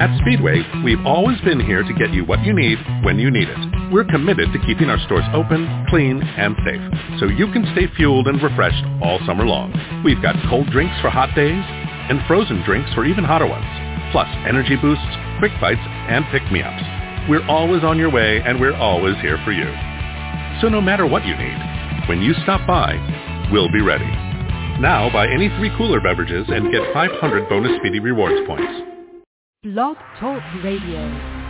At Speedway, we've always been here to get you what you need when you need it. We're committed to keeping our stores open, clean, and safe, so you can stay fueled and refreshed all summer long. We've got cold drinks for hot days and frozen drinks for even hotter ones, plus energy boosts, quick bites, and pick-me-ups. We're always on your way, and we're always here for you. So no matter what you need, when you stop by, we'll be ready. Now buy any three cooler beverages and get 500 bonus Speedy Rewards points. Blog Talk Radio.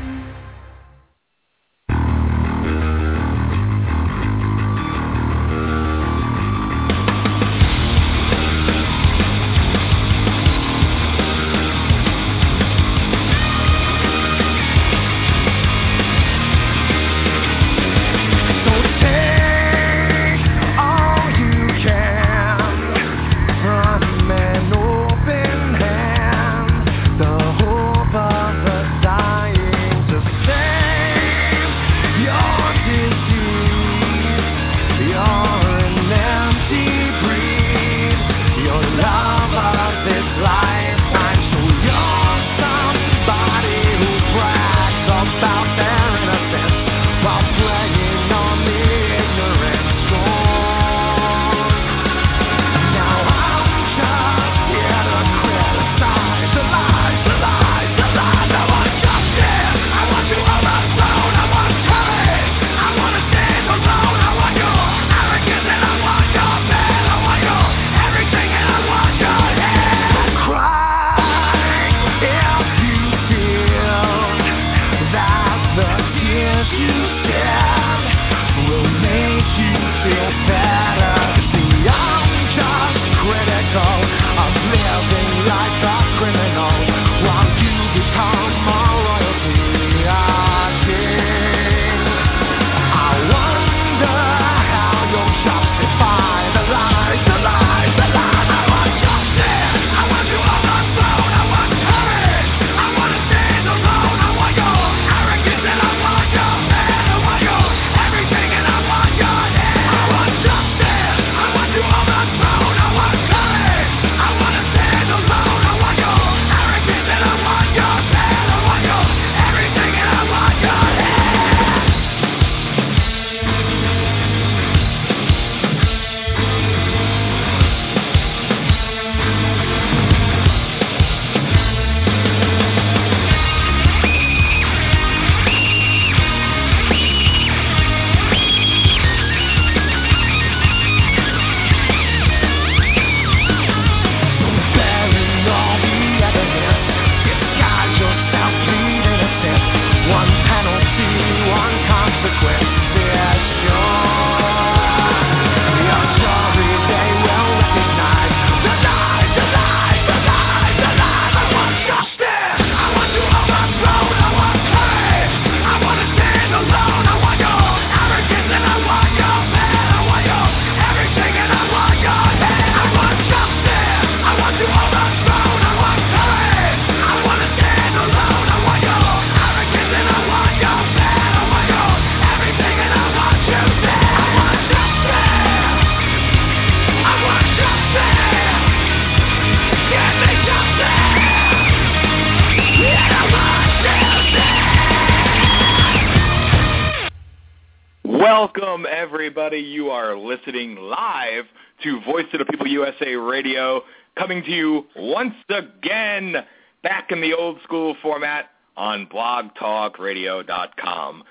Coming to you once again back in the old school format on blogtalkradio.com.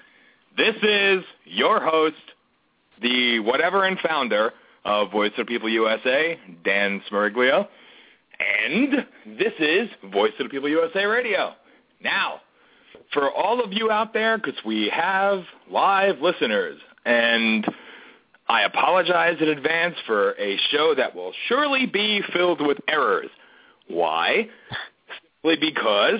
This is your host, the whatever and founder of Voice of the People USA, Dan Smeriglio, and this is Voice of the People USA Radio. Now, for all of you out there, because we have live listeners, and I apologize in advance for a show that will surely be filled with errors. Why? Simply because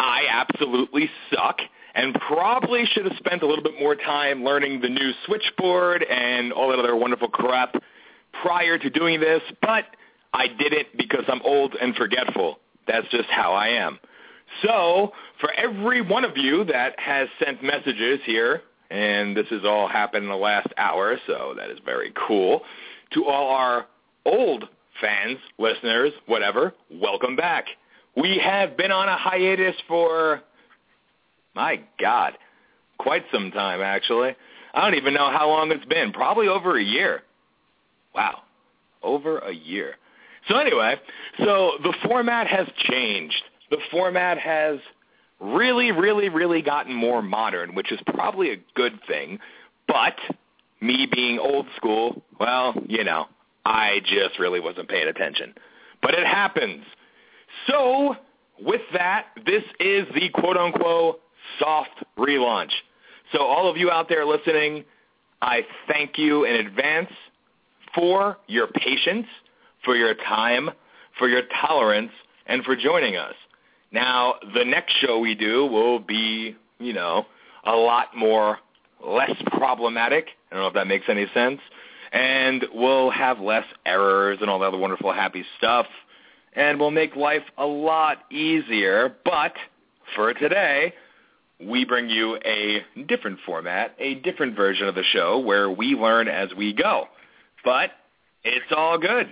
I absolutely suck and probably should have spent a little bit more time learning the new switchboard and all that other wonderful crap prior to doing this, but I didn't because I'm old and forgetful. That's just how I am. So for every one of you that has sent messages here and this has all happened in the last hour, so that is very cool. To all our old fans, listeners, whatever, welcome back. We have been on a hiatus for, my God, quite some time, actually. I don't even know how long it's been. Probably over a year. Wow. Over a year. So anyway, so the format has changed. The format has really, really, really gotten more modern, which is probably a good thing. But me being old school, well, you know, I just really wasn't paying attention. But it happens. So with that, this is the quote-unquote soft relaunch. So all of you out there listening, I thank you in advance for your patience, for your time, for your tolerance, and for joining us. Now, the next show we do will be, you know, a lot more less problematic. I don't know if that makes any sense. And we'll have less errors and all that other wonderful happy stuff. And we'll make life a lot easier. But for today, we bring you a different format, a different version of the show where we learn as we go. But it's all good.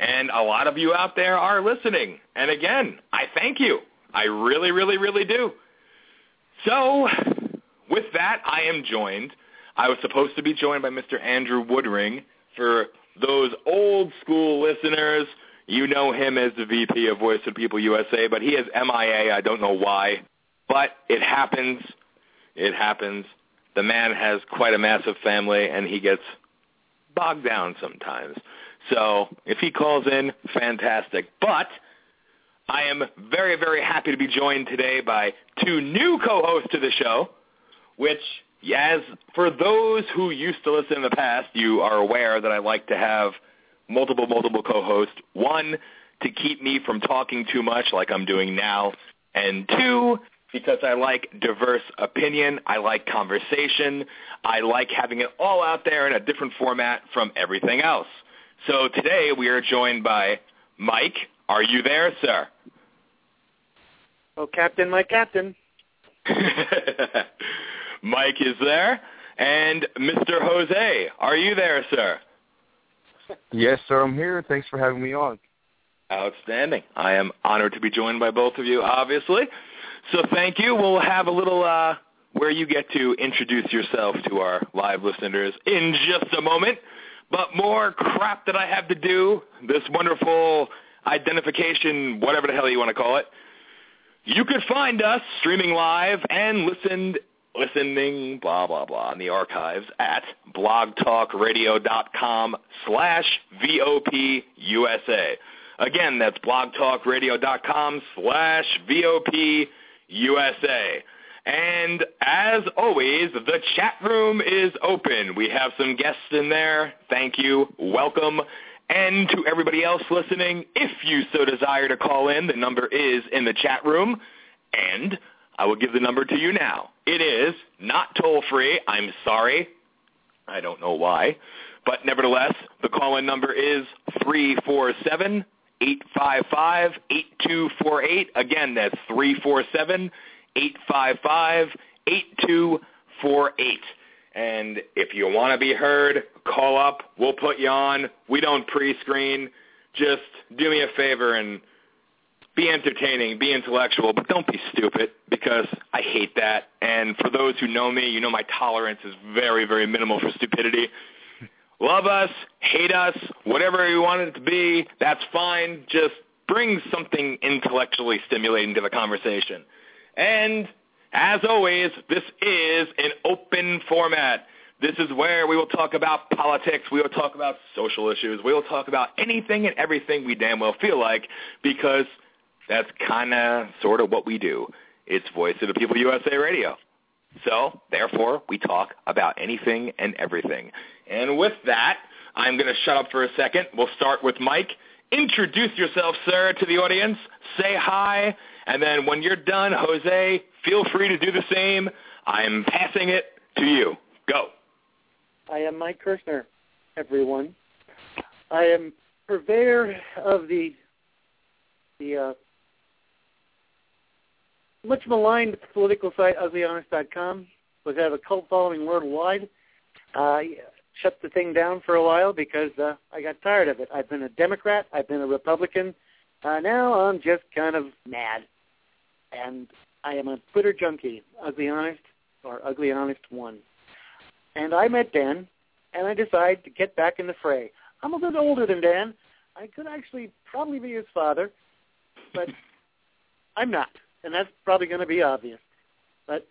And a lot of you out there are listening. And again, I thank you. I really, really, really do. So with that, I am joined. I was supposed to be joined by Mr. Andrew Woodring. For those old school listeners, you know him as the VP of Voice of People USA, but he is MIA. I don't know why. But it happens. It happens. The man has quite a massive family, and he gets bogged down sometimes. So if he calls in, fantastic. But I am very, very happy to be joined today by two new co-hosts to the show, which, as for those who used to listen in the past, you are aware that I like to have multiple, multiple co-hosts. One, to keep me from talking too much like I'm doing now, and two, because I like diverse opinion. I like conversation. I like having it all out there in a different format from everything else. So today we are joined by Mike. Are you there, sir? Oh, Captain, my Captain. Mike is there. And Mr. Jose, are you there, sir? Yes, sir, I'm here. Thanks for having me on. Outstanding. I am honored to be joined by both of you, obviously. So thank you. We'll have a little uh, where you get to introduce yourself to our live listeners in just a moment. But more crap that I have to do, this wonderful identification, whatever the hell you want to call it. You could find us streaming live and listened, listening, blah, blah, blah, in the archives at blogtalkradio.com slash VOPUSA. Again, that's blogtalkradio.com slash VOPUSA. And as always, the chat room is open. We have some guests in there. Thank you. Welcome. And to everybody else listening, if you so desire to call in, the number is in the chat room. And I will give the number to you now. It is not toll-free. I'm sorry. I don't know why. But nevertheless, the call-in number is 347 855 8248. Again, that's 347 855 8248. And if you want to be heard, call up. We'll put you on. We don't pre-screen. Just do me a favor and be entertaining, be intellectual, but don't be stupid because I hate that. And for those who know me, you know my tolerance is very, very minimal for stupidity. Love us, hate us, whatever you want it to be, that's fine. Just bring something intellectually stimulating to the conversation. And as always, this is an open format. This is where we will talk about politics. We will talk about social issues. We will talk about anything and everything we damn well feel like because that's kind of sort of what we do. It's Voice of the People USA Radio. So, therefore, we talk about anything and everything. And with that, I'm going to shut up for a second. We'll start with Mike. Introduce yourself, sir, to the audience. Say hi. And then when you're done, Jose, feel free to do the same. I'm passing it to you. Go. I am Mike Kirshner, everyone. I am purveyor of the the uh, much maligned political site uglyhonest.com, was have a cult following worldwide. Uh, shut the thing down for a while because uh, I got tired of it. I've been a Democrat, I've been a Republican, Uh, now I'm just kind of mad, and I am a Twitter junkie, ugly honest or ugly honest one. And I met Dan, and I decided to get back in the fray. I'm a bit older than Dan. I could actually probably be his father, but I'm not, and that's probably going to be obvious. But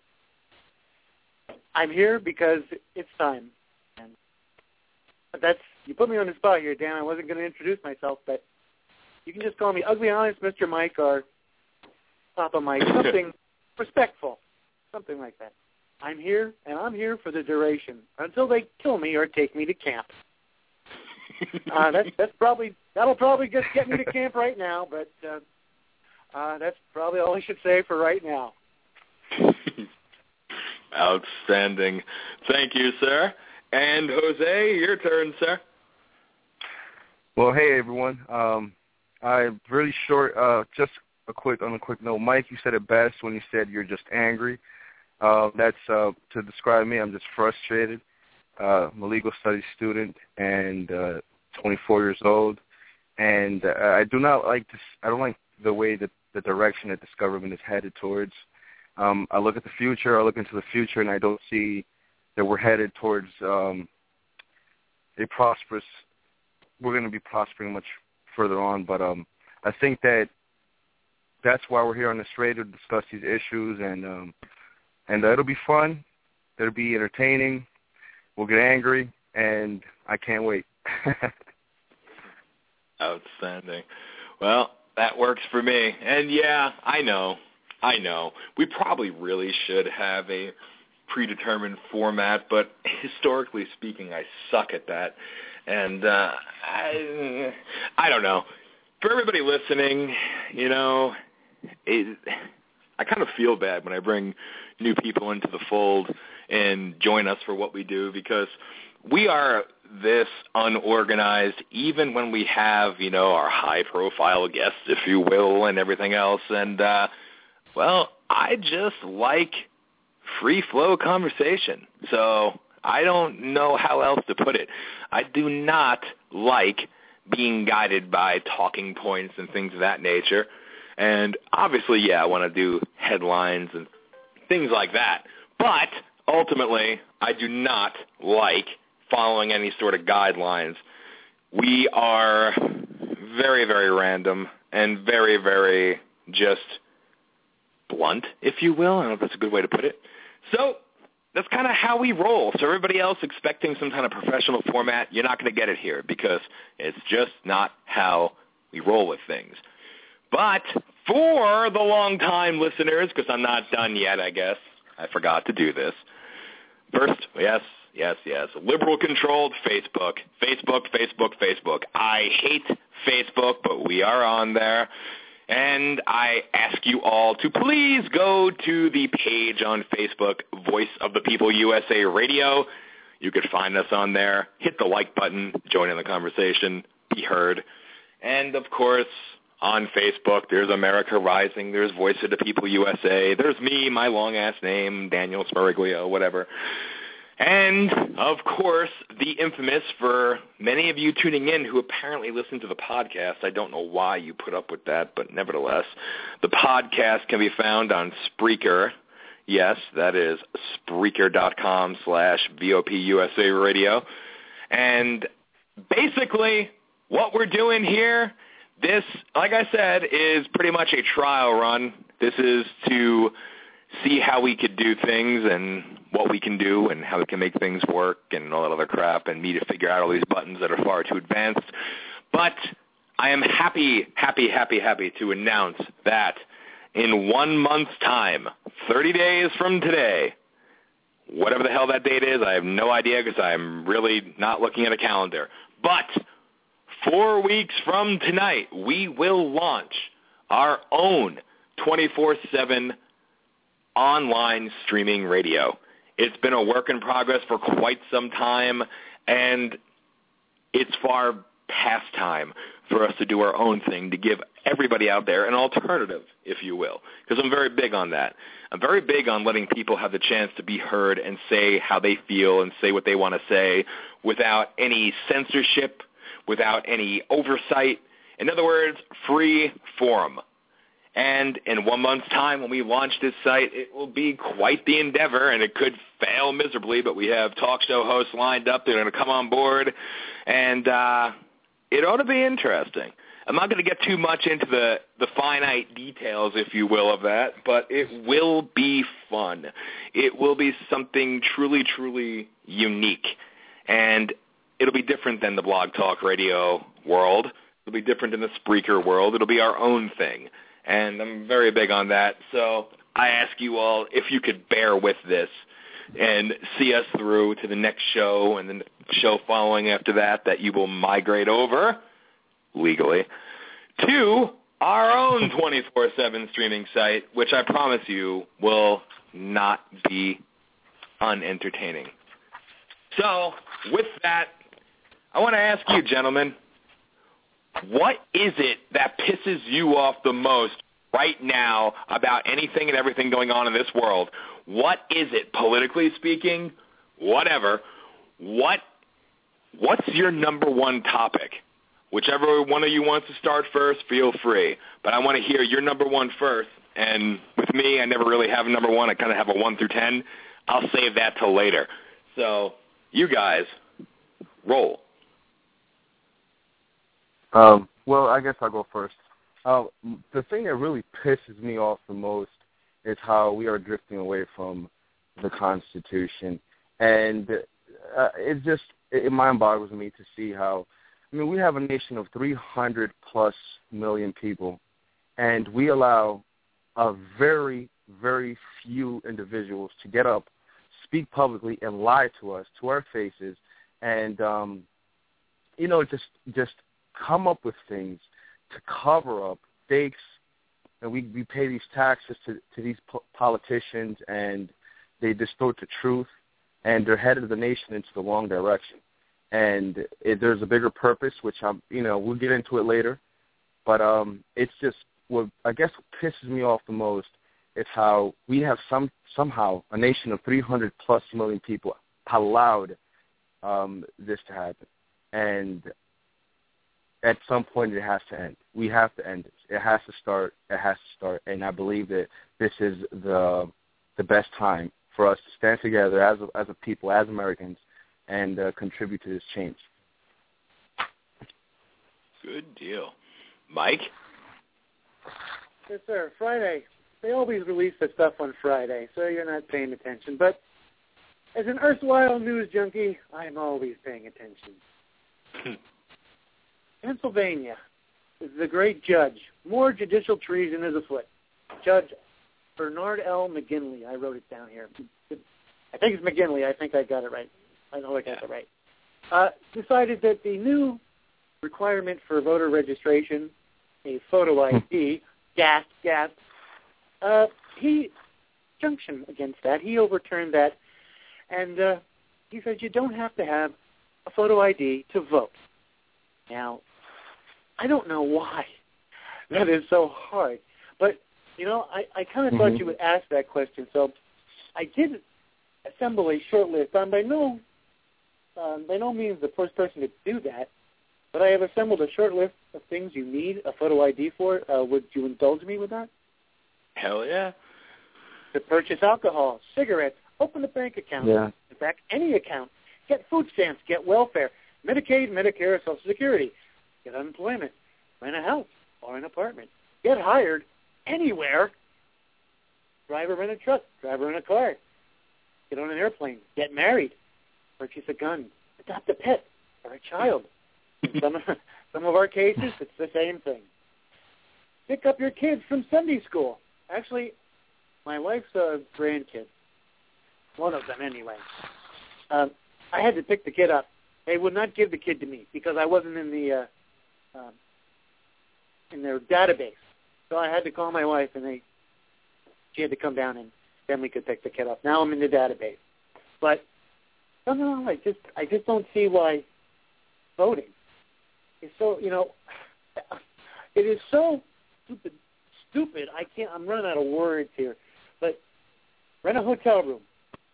I'm here because it's time. And that's you put me on the spot here, Dan. I wasn't going to introduce myself, but you can just call me Ugly Honest Mr. Mike or Papa Mike, something respectful, something like that. I'm here, and I'm here for the duration until they kill me or take me to camp. uh, that's that's probably that'll probably just get me to camp right now, but uh, uh, that's probably all I should say for right now. Outstanding. Thank you, sir. And Jose, your turn, sir. Well, hey everyone. Um, I'm really short. Uh, just a quick on a quick note, Mike. You said it best when you said you're just angry. Uh, that's uh, to describe me. I'm just frustrated. Uh, I'm a legal studies student and uh, 24 years old, and uh, I do not like this. I don't like the way that the direction that this government is headed towards. Um, I look at the future. I look into the future, and I don't see that we're headed towards um, a prosperous. We're going to be prospering much further on, but um, I think that that's why we're here on the radio to discuss these issues, and um, and uh, it'll be fun. It'll be entertaining. We'll get angry, and I can't wait. Outstanding. Well, that works for me. And yeah, I know. I know. We probably really should have a predetermined format, but historically speaking, I suck at that. And uh I I don't know. For everybody listening, you know, it, I kind of feel bad when I bring new people into the fold and join us for what we do because we are this unorganized even when we have, you know, our high profile guests, if you will, and everything else. And, uh, well, I just like free flow conversation. So I don't know how else to put it. I do not like being guided by talking points and things of that nature. And obviously, yeah, I want to do headlines and things like that. But ultimately, I do not like following any sort of guidelines. We are very, very random and very, very just blunt, if you will. I don't know if that's a good way to put it. So that's kind of how we roll. So everybody else expecting some kind of professional format, you're not going to get it here because it's just not how we roll with things. But for the long-time listeners, because I'm not done yet, I guess, I forgot to do this. First, yes, yes, yes, liberal-controlled Facebook. Facebook, Facebook, Facebook. I hate Facebook, but we are on there. And I ask you all to please go to the page on Facebook, Voice of the People USA Radio. You could find us on there. Hit the like button, join in the conversation, be heard. And of course, on Facebook. There's America Rising. There's Voice of the People USA. There's me, my long-ass name, Daniel Smeriglio, whatever. And, of course, the infamous for many of you tuning in who apparently listen to the podcast. I don't know why you put up with that, but nevertheless, the podcast can be found on Spreaker. Yes, that is Spreaker.com slash VOPUSA Radio. And basically, what we're doing here this, like I said, is pretty much a trial run. This is to see how we could do things and what we can do and how we can make things work and all that other crap and me to figure out all these buttons that are far too advanced. But I am happy, happy, happy, happy to announce that in one month's time, 30 days from today, whatever the hell that date is, I have no idea because I'm really not looking at a calendar. But Four weeks from tonight, we will launch our own 24-7 online streaming radio. It's been a work in progress for quite some time, and it's far past time for us to do our own thing, to give everybody out there an alternative, if you will, because I'm very big on that. I'm very big on letting people have the chance to be heard and say how they feel and say what they want to say without any censorship without any oversight In other words, free forum. And in one month's time, when we launch this site, it will be quite the endeavor, and it could fail miserably. But we have talk show hosts lined up; they're going to come on board, and uh, it ought to be interesting. I'm not going to get too much into the the finite details, if you will, of that, but it will be fun. It will be something truly, truly unique, and it'll be different than the blog talk radio world. It'll be different in the Spreaker world. It'll be our own thing, and I'm very big on that. So I ask you all if you could bear with this and see us through to the next show and the show following after that that you will migrate over legally to our own 24/7 streaming site which I promise you will not be unentertaining. So, with that, I want to ask you gentlemen, what is it that pisses you off the most right now about anything and everything going on in this world? What is it, politically speaking, whatever? What what's your number one topic? Whichever one of you wants to start first, feel free. But I want to hear your number one first. And with me, I never really have a number one. I kind of have a one through ten. I'll save that till later. So you guys, roll. Um, well, I guess I'll go first. Uh, the thing that really pisses me off the most is how we are drifting away from the Constitution, and uh, it just it mind boggles me to see how. I mean, we have a nation of 300 plus million people, and we allow a very, very few individuals to get up, speak publicly, and lie to us to our faces, and um, you know, just just come up with things to cover up fakes and we we pay these taxes to to these po- politicians, and they distort the truth, and they're headed the nation into the wrong direction. And it, there's a bigger purpose, which I'm, you know, we'll get into it later. But um, it's just what I guess what pisses me off the most is how we have some somehow a nation of 300 plus million people allowed um, this to happen, and at some point it has to end. We have to end it. It has to start. It has to start. And I believe that this is the the best time for us to stand together as a, as a people, as Americans, and uh, contribute to this change. Good deal, Mike. Yes, sir. Friday. They always release the stuff on Friday, so you're not paying attention. But as an erstwhile news junkie, I'm always paying attention. Pennsylvania, the great judge. More judicial treason is afoot. Judge Bernard L. McGinley. I wrote it down here. I think it's McGinley. I think I got it right. I know I got it right. Uh, decided that the new requirement for voter registration, a photo ID, gas, gas, uh, he junction against that. He overturned that, and uh, he said you don't have to have a photo ID to vote. Now, I don't know why that is so hard, but you know, I, I kind of mm-hmm. thought you would ask that question, so I did assemble a short list. I'm by no um, by no means the first person to do that, but I have assembled a short list of things you need a photo ID for. Uh, would you indulge me with that? Hell yeah. To purchase alcohol, cigarettes, open a bank account. Yeah. In fact, any account. Get food stamps, get welfare, Medicaid, Medicare, Social Security, get unemployment, rent a house or an apartment, get hired anywhere, drive or rent a truck, drive or rent a car, get on an airplane, get married, purchase a gun, adopt a pet or a child. In some some of our cases, it's the same thing. Pick up your kids from Sunday school. Actually, my wife's uh, grandkid, one of them anyway. Um, I had to pick the kid up. They would not give the kid to me because I wasn't in the uh, um, in their database. So I had to call my wife, and they she had to come down, and then we could pick the kid up. Now I'm in the database, but somehow I just I just don't see why voting is so you know it is so stupid stupid. I can't. I'm running out of words here, but rent a hotel room,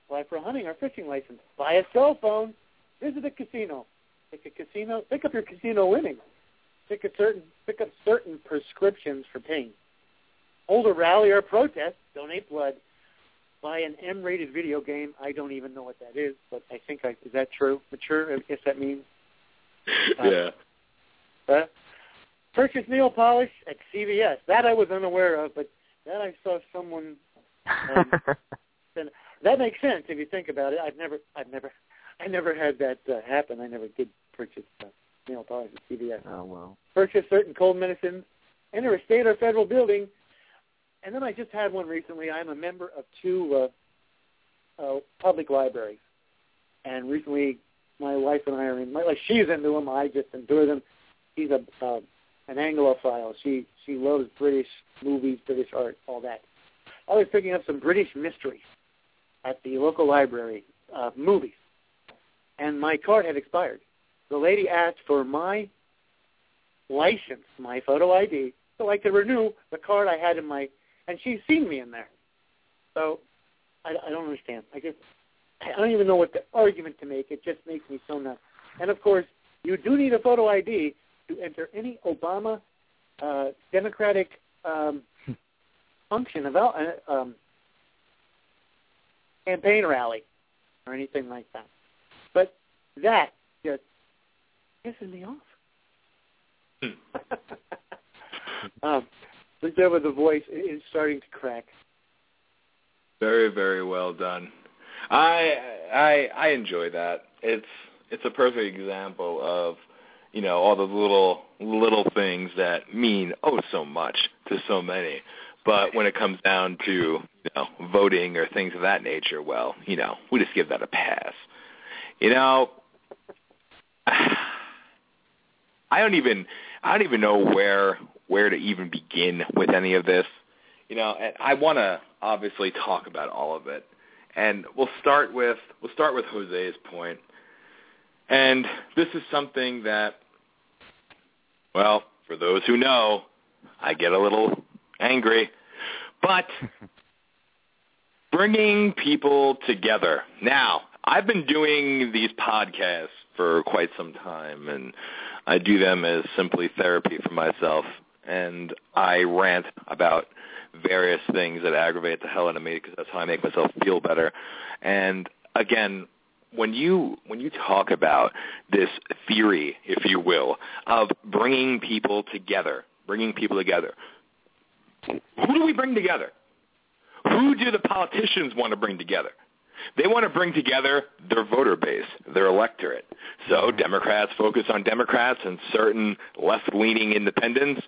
apply for a hunting or fishing license, buy a cell phone, visit a casino, pick a casino, pick up your casino winnings, pick a certain pick up certain prescriptions for pain. Hold a rally or protest, donate blood, buy an M-rated video game. I don't even know what that is, but I think I is that true? Mature, I guess that means. Uh, yeah. Uh, purchase nail polish at CVS. That I was unaware of, but that I saw someone. Um, that makes sense if you think about it. I've never, I've never, I never had that uh, happen. I never did purchase uh, nail polish at CVS. Oh well. Purchase certain cold medicines. Enter a state or federal building. And then I just had one recently. I'm a member of two uh, uh, public libraries, and recently my wife and I are in. Like she's into them, I just enjoy them. She's a uh, an Anglophile. She she loves British movies, British art, all that. I was picking up some British mysteries at the local library, uh, movies, and my card had expired. The lady asked for my license, my photo ID, so I could renew the card I had in my, and she's seen me in there. So I, I don't understand. I just I don't even know what the argument to make. It just makes me so nuts. And of course, you do need a photo ID to enter any Obama uh, Democratic um, function of uh, um, campaign rally or anything like that. But that just pisses me off. um, look there with the voice is starting to crack. Very, very well done. I I I enjoy that. It's it's a perfect example of you know all the little little things that mean oh so much to so many. But when it comes down to you know voting or things of that nature, well, you know we just give that a pass. You know, I don't even I don't even know where where to even begin with any of this. You know, and I want to obviously talk about all of it, and we'll start with we'll start with Jose's point. And this is something that, well, for those who know, I get a little angry, but bringing people together. Now, I've been doing these podcasts for quite some time, and I do them as simply therapy for myself, and I rant about various things that aggravate the hell out of me because that's how I make myself feel better. And again, when you when you talk about this theory, if you will, of bringing people together, bringing people together, who do we bring together? Who do the politicians want to bring together? They want to bring together their voter base, their electorate. So mm-hmm. Democrats focus on Democrats and certain left-leaning independents.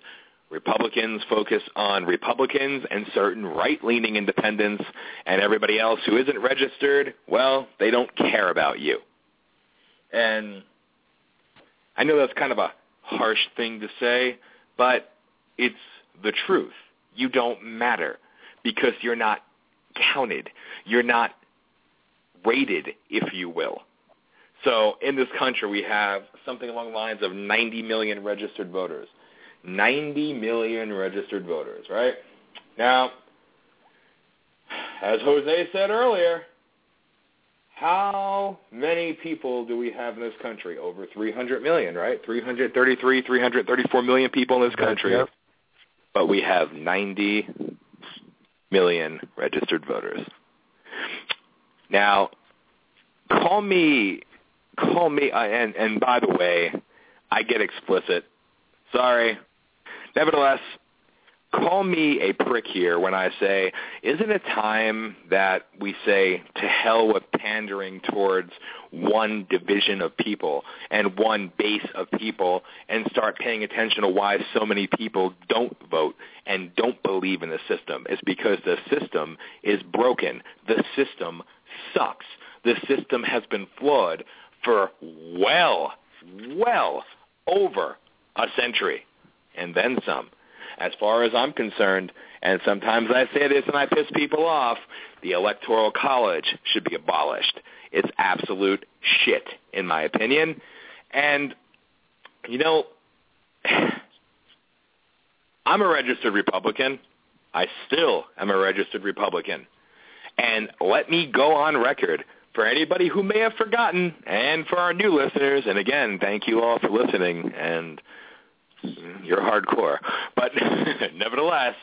Republicans focus on Republicans and certain right-leaning independents, and everybody else who isn't registered, well, they don't care about you. And I know that's kind of a harsh thing to say, but it's the truth. You don't matter because you're not counted. You're not rated, if you will. So in this country, we have something along the lines of 90 million registered voters. 90 million registered voters, right? Now, as Jose said earlier, how many people do we have in this country? Over 300 million, right? 333, 334 million people in this country. Yep. But we have 90 million registered voters. Now, call me, call me, uh, and and by the way, I get explicit. Sorry. Nevertheless, call me a prick here when I say, isn't it time that we say to hell with pandering towards one division of people and one base of people and start paying attention to why so many people don't vote and don't believe in the system? It's because the system is broken. The system sucks. The system has been flawed for well, well over a century and then some. As far as I'm concerned, and sometimes I say this and I piss people off, the Electoral College should be abolished. It's absolute shit, in my opinion. And, you know, I'm a registered Republican. I still am a registered Republican. And let me go on record for anybody who may have forgotten and for our new listeners, and again, thank you all for listening and you're hardcore. But nevertheless,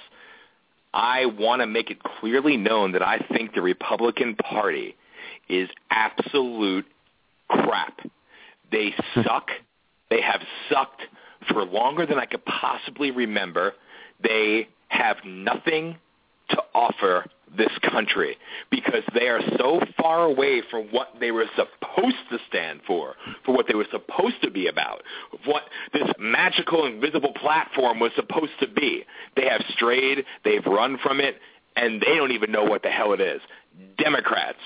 I want to make it clearly known that I think the Republican Party is absolute crap. They suck. They have sucked for longer than I could possibly remember. They have nothing to offer this country because they are so far away from what they were supposed to stand for, for what they were supposed to be about, what this magical invisible platform was supposed to be. They have strayed, they've run from it, and they don't even know what the hell it is. Democrats.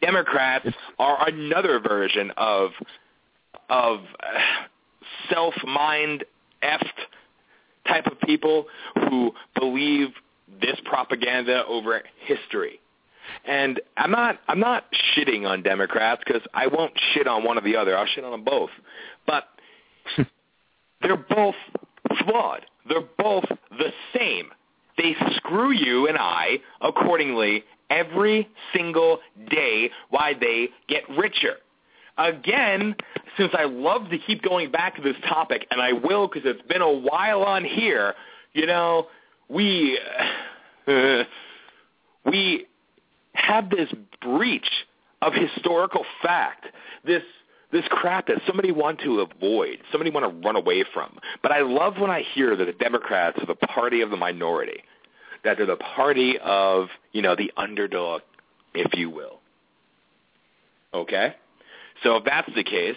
Democrats are another version of of self-mind effed type of people who believe this propaganda over history. And I'm not I'm not shitting on Democrats because I won't shit on one or the other. I'll shit on them both. But they're both flawed. They're both the same. They screw you and I accordingly every single day why they get richer. Again, since I love to keep going back to this topic, and I will because it's been a while on here, you know, we uh, we have this breach of historical fact, this this crap that somebody want to avoid, somebody want to run away from. But I love when I hear that the Democrats are the party of the minority, that they're the party of you know the underdog, if you will. Okay, so if that's the case,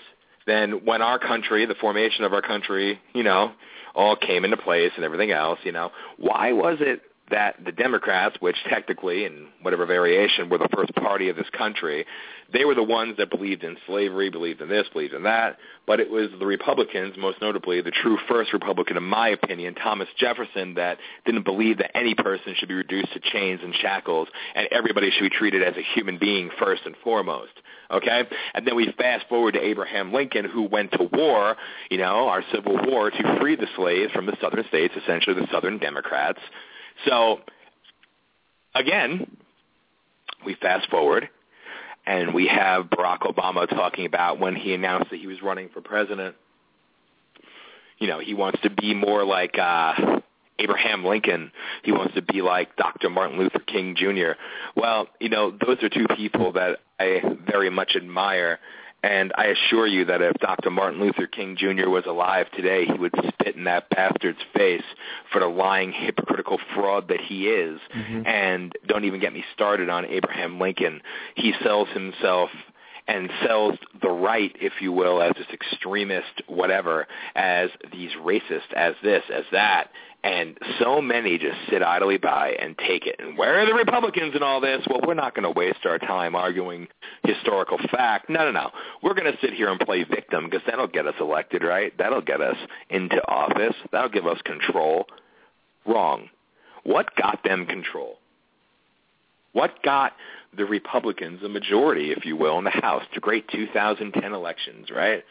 then when our country, the formation of our country, you know, all came into place and everything else, you know, why was it that the Democrats, which technically, in whatever variation, were the first party of this country, they were the ones that believed in slavery, believed in this, believed in that, but it was the Republicans, most notably the true first Republican, in my opinion, Thomas Jefferson, that didn't believe that any person should be reduced to chains and shackles and everybody should be treated as a human being first and foremost. Okay? And then we fast forward to Abraham Lincoln, who went to war, you know, our Civil War, to free the slaves from the southern states, essentially the Southern Democrats. So, again, we fast forward, and we have Barack Obama talking about when he announced that he was running for president. You know, he wants to be more like uh, Abraham Lincoln. He wants to be like Dr. Martin Luther King Jr. Well, you know, those are two people that I very much admire. And I assure you that if Dr. Martin Luther King Jr. was alive today, he would spit in that bastard's face for the lying, hypocritical fraud that he is. Mm-hmm. And don't even get me started on Abraham Lincoln. He sells himself and sells the right, if you will, as this extremist whatever, as these racists, as this, as that. And so many just sit idly by and take it. And where are the Republicans in all this? Well, we're not going to waste our time arguing historical fact. No, no, no. We're going to sit here and play victim because that'll get us elected, right? That'll get us into office. That'll give us control. Wrong. What got them control? What got the Republicans a majority, if you will, in the House? The great 2010 elections, right?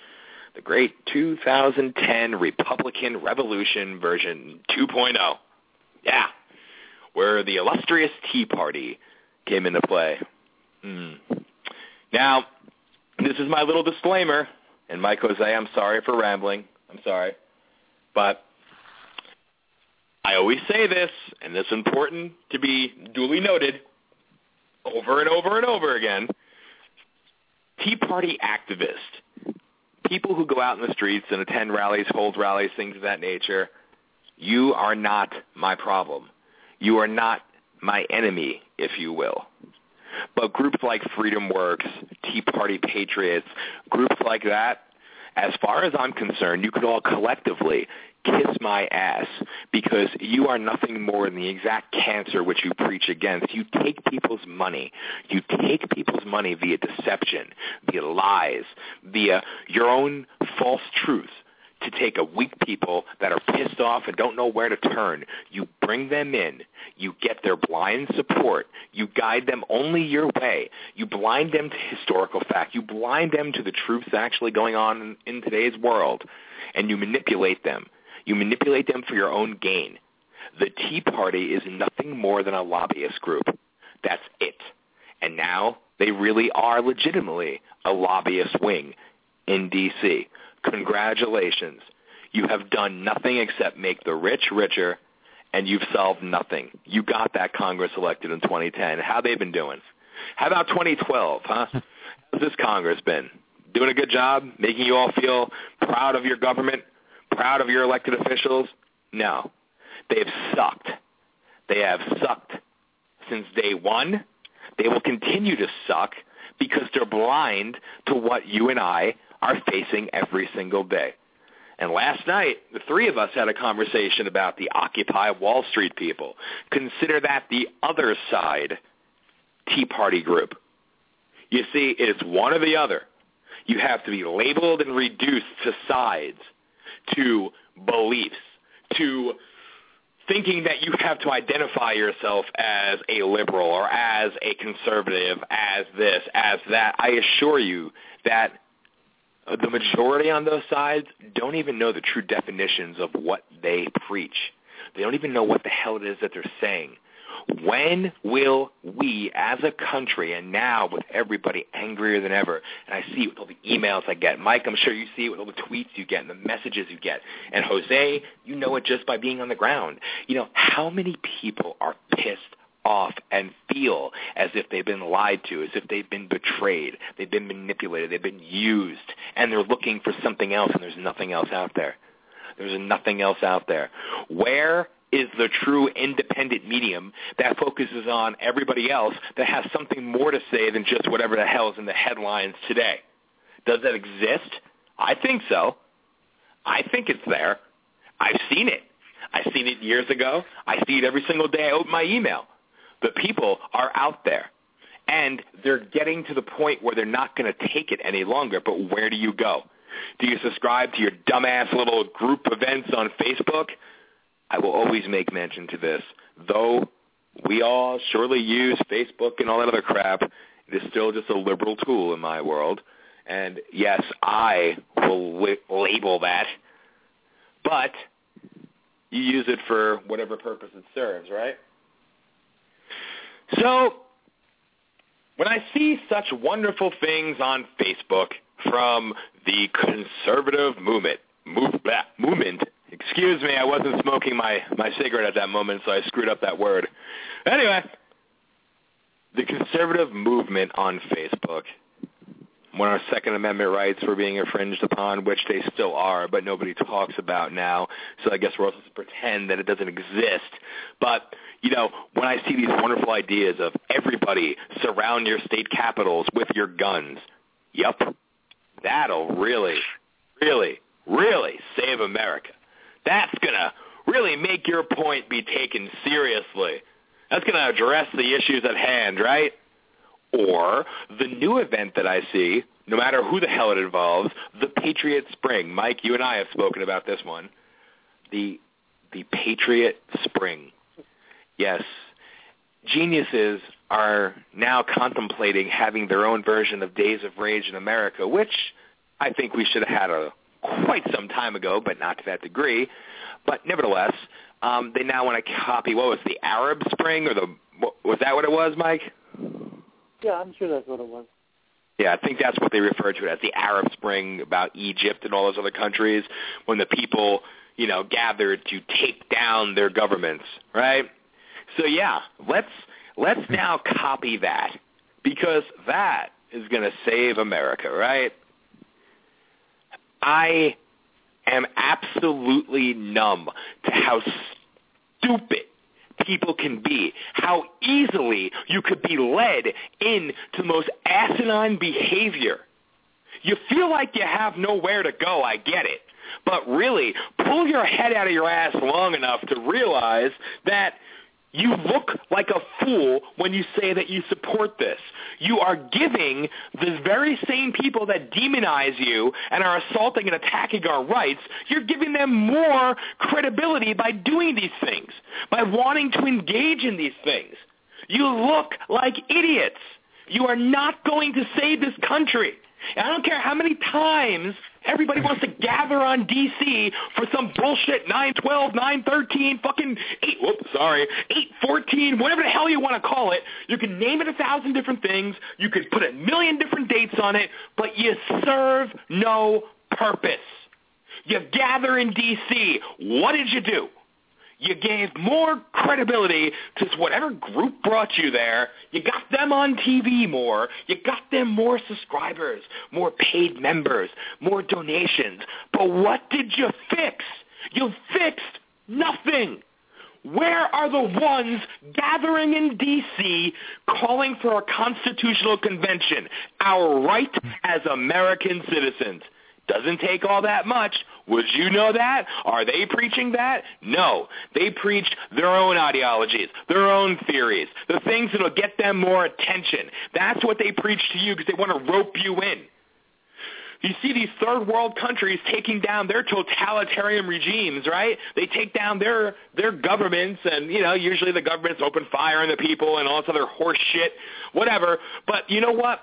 The great 2010 Republican Revolution version 2.0. Yeah, where the illustrious Tea Party came into play. Mm. Now, this is my little disclaimer, and Mike Jose, I'm sorry for rambling. I'm sorry. But I always say this, and it's important to be duly noted over and over and over again. Tea Party activist people who go out in the streets and attend rallies, hold rallies, things of that nature, you are not my problem. You are not my enemy, if you will. But groups like Freedom Works, Tea Party Patriots, groups like that, as far as I'm concerned, you could all collectively kiss my ass because you are nothing more than the exact cancer which you preach against. You take people's money. You take people's money via deception, via lies, via your own false truths to take a weak people that are pissed off and don't know where to turn. You bring them in. You get their blind support. You guide them only your way. You blind them to historical fact. You blind them to the truths actually going on in, in today's world. And you manipulate them you manipulate them for your own gain. The Tea Party is nothing more than a lobbyist group. That's it. And now they really are legitimately a lobbyist wing in D.C. Congratulations. you have done nothing except make the rich richer, and you've solved nothing. You got that Congress elected in 2010. How they been doing? How about 2012, huh? How's this Congress been? Doing a good job, making you all feel proud of your government, proud of your elected officials? No. They've sucked. They have sucked since day one. They will continue to suck because they're blind to what you and I are facing every single day. And last night, the three of us had a conversation about the Occupy Wall Street people. Consider that the other side Tea Party group. You see, it's one or the other. You have to be labeled and reduced to sides, to beliefs, to thinking that you have to identify yourself as a liberal or as a conservative, as this, as that. I assure you that the majority on those sides don't even know the true definitions of what they preach. They don't even know what the hell it is that they're saying. When will we as a country, and now with everybody angrier than ever, and I see it with all the emails I get. Mike, I'm sure you see it with all the tweets you get and the messages you get. And Jose, you know it just by being on the ground. You know, how many people are pissed off and feel as if they've been lied to, as if they've been betrayed, they've been manipulated, they've been used, and they're looking for something else, and there's nothing else out there. There's nothing else out there. Where is the true independent medium that focuses on everybody else that has something more to say than just whatever the hell is in the headlines today. Does that exist? I think so. I think it's there. I've seen it. I've seen it years ago. I see it every single day I open my email. The people are out there. And they're getting to the point where they're not going to take it any longer. But where do you go? Do you subscribe to your dumbass little group events on Facebook? I will always make mention to this. Though we all surely use Facebook and all that other crap, it is still just a liberal tool in my world. And yes, I will li- label that. But you use it for whatever purpose it serves, right? So when I see such wonderful things on Facebook from the conservative movement, move, movement, Excuse me, I wasn't smoking my, my cigarette at that moment, so I screwed up that word. Anyway, the conservative movement on Facebook, when our Second Amendment rights were being infringed upon, which they still are, but nobody talks about now, so I guess we're supposed to pretend that it doesn't exist. But, you know, when I see these wonderful ideas of everybody surround your state capitals with your guns, yep, that'll really, really, really save America. That's going to really make your point be taken seriously. That's going to address the issues at hand, right? Or the new event that I see, no matter who the hell it involves, the Patriot Spring. Mike, you and I have spoken about this one. The the Patriot Spring. Yes. Geniuses are now contemplating having their own version of Days of Rage in America, which I think we should have had a quite some time ago, but not to that degree. But nevertheless, um, they now want to copy what was the Arab Spring or the was that what it was, Mike? Yeah, I'm sure that's what it was. Yeah, I think that's what they refer to it as the Arab Spring about Egypt and all those other countries when the people, you know, gathered to take down their governments, right? So yeah, let's let's now copy that because that is going to save America, right? I am absolutely numb to how stupid people can be, how easily you could be led into the most asinine behavior. You feel like you have nowhere to go, I get it. But really, pull your head out of your ass long enough to realize that you look like a fool when you say that you support this. You are giving the very same people that demonize you and are assaulting and attacking our rights, you're giving them more credibility by doing these things, by wanting to engage in these things. You look like idiots. You are not going to save this country. And I don't care how many times everybody wants to gather on DC for some bullshit 912, 913, fucking 8, whoops, sorry, 814, whatever the hell you want to call it. You can name it a thousand different things. You could put a million different dates on it, but you serve no purpose. You gather in D.C. What did you do? You gave more credibility to whatever group brought you there. You got them on TV more. You got them more subscribers, more paid members, more donations. But what did you fix? You fixed nothing. Where are the ones gathering in D.C. calling for a constitutional convention, our right as American citizens? Doesn't take all that much. Would you know that? Are they preaching that? No. They preach their own ideologies, their own theories, the things that will get them more attention. That's what they preach to you because they want to rope you in. You see these third world countries taking down their totalitarian regimes, right? They take down their their governments and you know, usually the governments open fire on the people and all this other horse shit, whatever. But you know what?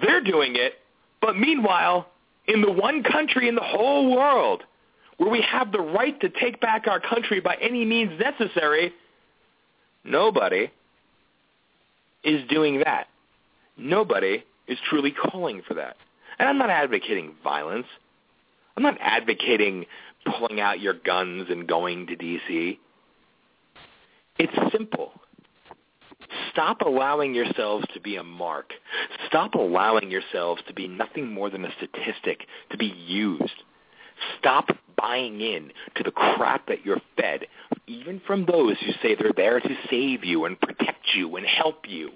They're doing it, but meanwhile, in the one country in the whole world where we have the right to take back our country by any means necessary, nobody is doing that. Nobody is truly calling for that. And I'm not advocating violence. I'm not advocating pulling out your guns and going to D.C. It's simple. Stop allowing yourselves to be a mark. Stop allowing yourselves to be nothing more than a statistic, to be used. Stop buying in to the crap that you're fed, even from those who say they're there to save you and protect you and help you.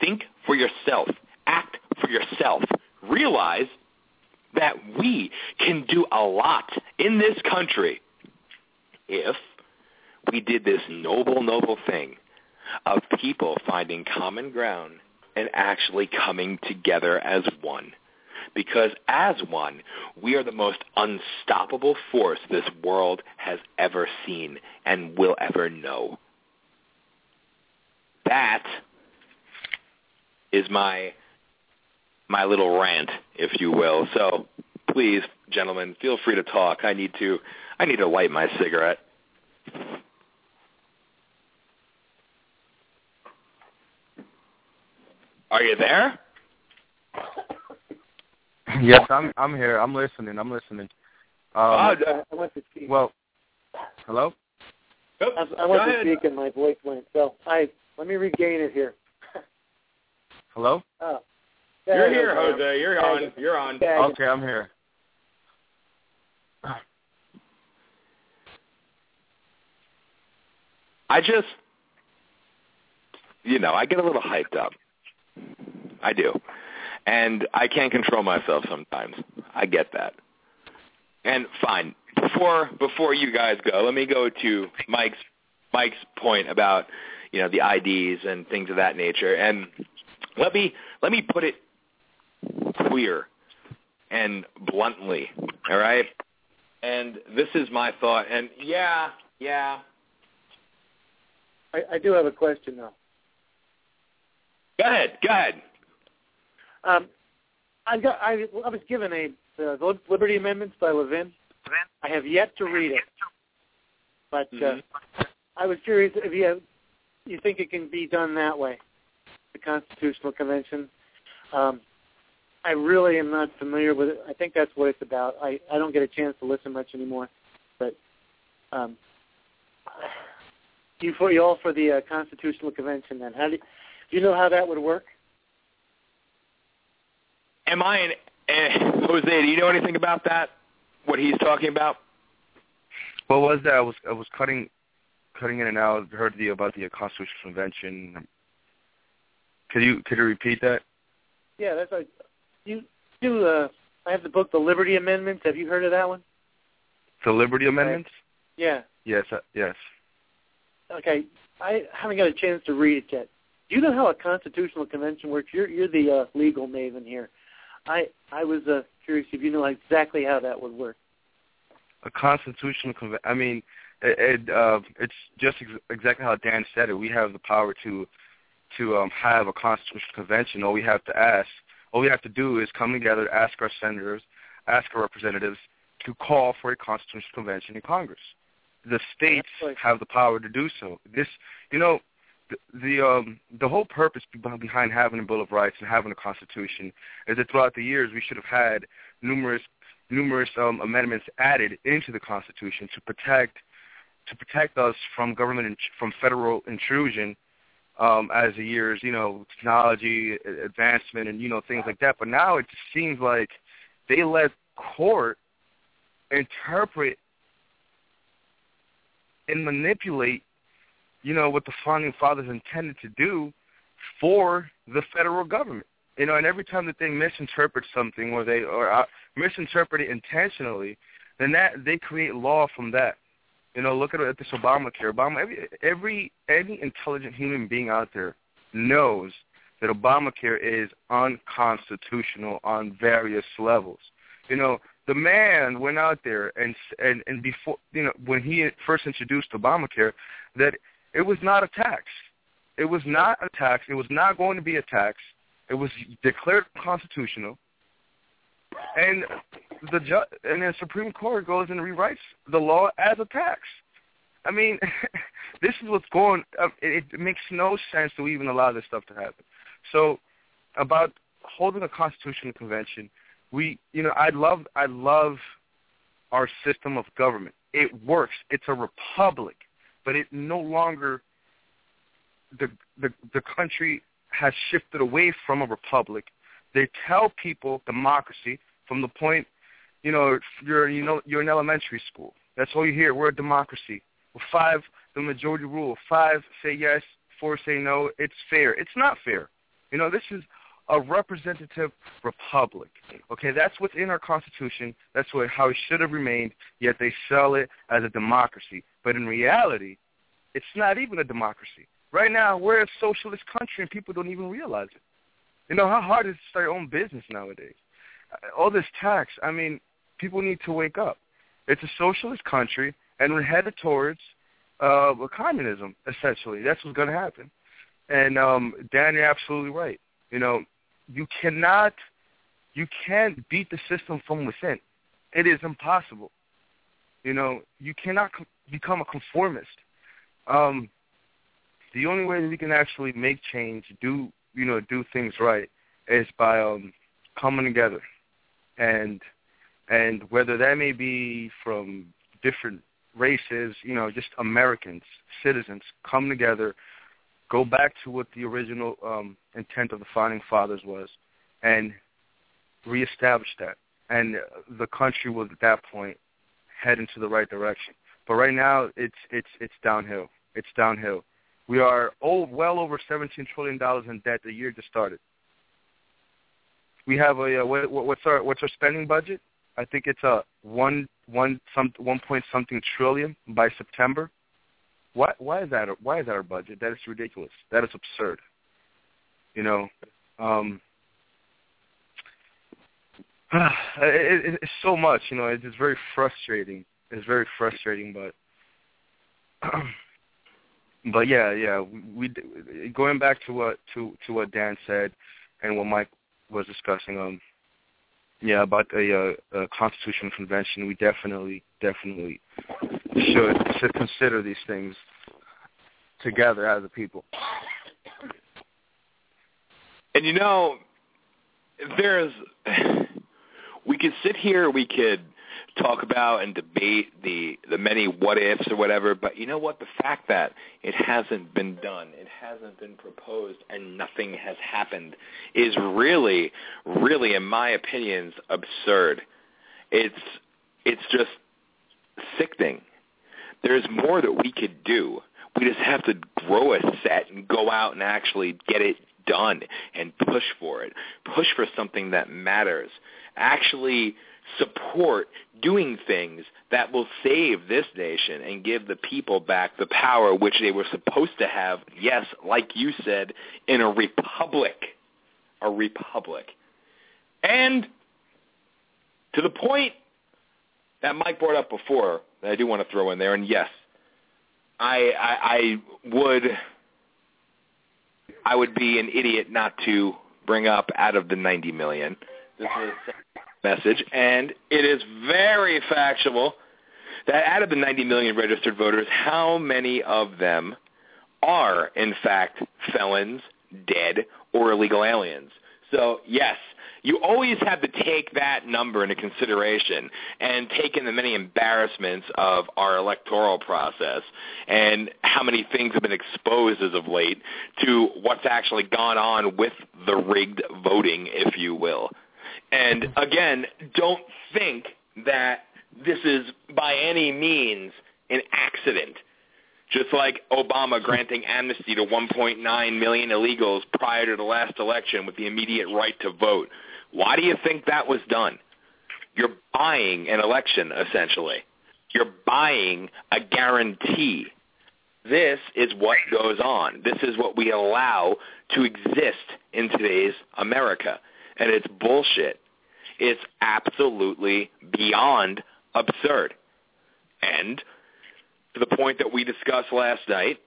Think for yourself. Act for yourself. Realize that we can do a lot in this country if we did this noble, noble thing of people finding common ground and actually coming together as one. Because as one, we are the most unstoppable force this world has ever seen and will ever know. That is my my little rant, if you will. So please, gentlemen, feel free to talk. I need to I need to light my cigarette. Are you there? Yes, I'm. I'm here. I'm listening. I'm listening. Um, Oh, I want to speak. well, hello. oh, I, I go want to ahead. speak, and my voice went. So I let me regain it here. Hello. Oh, You're here, I am. Jose. You're on. You're on. Yeah, Okay, I'm here. I just, you know, I get a little hyped up. I do. And I can't control myself sometimes. I get that. And fine. Before before you guys go, let me go to Mike's Mike's point about, you know, the IDs and things of that nature. And let me let me put it clear and bluntly, all right? And this is my thought. And yeah, yeah, I, I do have a question though. Go ahead. Go ahead. Um, I got I, I was given a the Liberty Amendments by Levin. I have yet to read it, but uh, Mhm. I was curious if you have, you think it can be done that way, the Constitutional Convention. Um, I really am not familiar with it. I think that's what it's about. I I don't get a chance to listen much anymore, but um, you for you all for the uh, Constitutional Convention. Then how do do you know how that would work? Am I an eh, Jose? Do you know anything about that? What he's talking about? What was that? I was I was cutting cutting in and out. Heard the about the Constitutional Convention. Could you could you repeat that? Yeah, that's like you do. Uh, I have the book, The Liberty Amendments. Have you heard of that one? The Liberty Amendments? Yeah. Yes, uh, yes. Okay. I haven't got a chance to read it yet. Do you know how a constitutional convention works? You're you're the uh, legal maven here. I I was uh, curious if you know exactly how that would work. A constitutional convention. I mean, it, it uh, it's just ex- exactly how Dan said it. We have the power to to um, have a constitutional convention. All we have to ask, all we have to do is come together, ask our senators, ask our representatives to call for a constitutional convention in Congress. The states have the power to do so. This, you know, the the, um, the whole purpose behind having a Bill of Rights and having a Constitution is that throughout the years we should have had numerous numerous um, amendments added into the Constitution to protect to protect us from government in, from federal intrusion um, as the years, you know, technology advancement and you know things like that. But now it seems like they let court interpret and manipulate, you know, what the founding fathers intended to do for the federal government. You know, and every time that they misinterpret something or they or uh, misinterpret it intentionally, then that they create law from that. You know, look at, at this Obamacare. Obama, every, every any intelligent human being out there knows that Obamacare is unconstitutional on various levels. You know, the man went out there and and and before you know when he first introduced Obamacare, that it was not a tax. It was not a tax. It was not going to be a tax. It was declared constitutional. And the ju- and the Supreme Court goes and rewrites the law as a tax. I mean, this is what's going. Uh, it, it makes no sense to even allow this stuff to happen. So, about holding a constitutional convention, we, you know, I love, I love our system of government. It works. It's a republic, but it no longer. The the the country has shifted away from a republic. They tell people democracy from the point, you know, you're you know you're in elementary school. That's all you hear. We're a democracy. Five, the majority rule. Five say yes, four say no. It's fair. It's not fair. You know, this is a representative republic. Okay, that's what's in our Constitution. That's what how it should have remained. Yet they sell it as a democracy. But in reality, it's not even a democracy. Right now, we're a socialist country, and people don't even realize it. You know how hard it is to start your own business nowadays. All this tax. I mean, people need to wake up. It's a socialist country, and we're headed towards uh, communism. Essentially, that's what's going to happen. And um, Dan, you're absolutely right. You know, you cannot, you can't beat the system from within. It is impossible. You know, you cannot com- become a conformist. Um, the only way that we can actually make change, do you know, do things right, is by um, coming together, and and whether that may be from different races, you know, just Americans, citizens, come together go back to what the original um, intent of the founding fathers was, and reestablish that. And the country will, at that point, head into the right direction. But right now, it's it's it's downhill. It's downhill. We are oh, well over seventeen trillion dollars in debt. The year just started. We have a uh, what, what's our what's our spending budget? I think it's a one one some one point something trillion by September. Why why is that why is that our budget? That is ridiculous. That is absurd. You know, um, it, it, it's so much. You know, it's very frustrating. It's very frustrating, but but yeah, yeah. We, we going back to what to to what Dan said and what Mike was discussing. Um, yeah, about a, a, a constitutional convention. We definitely definitely should should consider these things together as a people. And you know, there's we could sit here, we could talk about and debate the the many what ifs or whatever, but you know what? The fact that it hasn't been done, it hasn't been proposed, and nothing has happened is really, really, in my opinions, absurd. It's it's just sickening. There's more that we could do. We just have to grow a set and go out and actually get it done and push for it. Push for something that matters. Actually support doing things that will save this nation and give the people back the power which they were supposed to have, yes, like you said, in a republic. A republic. And to the point that Mike brought up before, that I do want to throw in there, and yes, I, I, I would I would be an idiot not to bring up out of the 90 million. This message, and it is very factual that out of the 90 million registered voters, how many of them are in fact felons, dead, or illegal aliens? So yes, you always have to take that number into consideration and take in the many embarrassments of our electoral process and how many things have been exposed as of late to what's actually gone on with the rigged voting, if you will. And again, don't think that this is by any means an accident. Just like Obama granting amnesty to 1.9 million illegals prior to the last election with the immediate right to vote. Why do you think that was done? You're buying an election, essentially. You're buying a guarantee. This is what goes on. This is what we allow to exist in today's America. And it's bullshit. It's absolutely beyond absurd. And to the point that we discussed last night,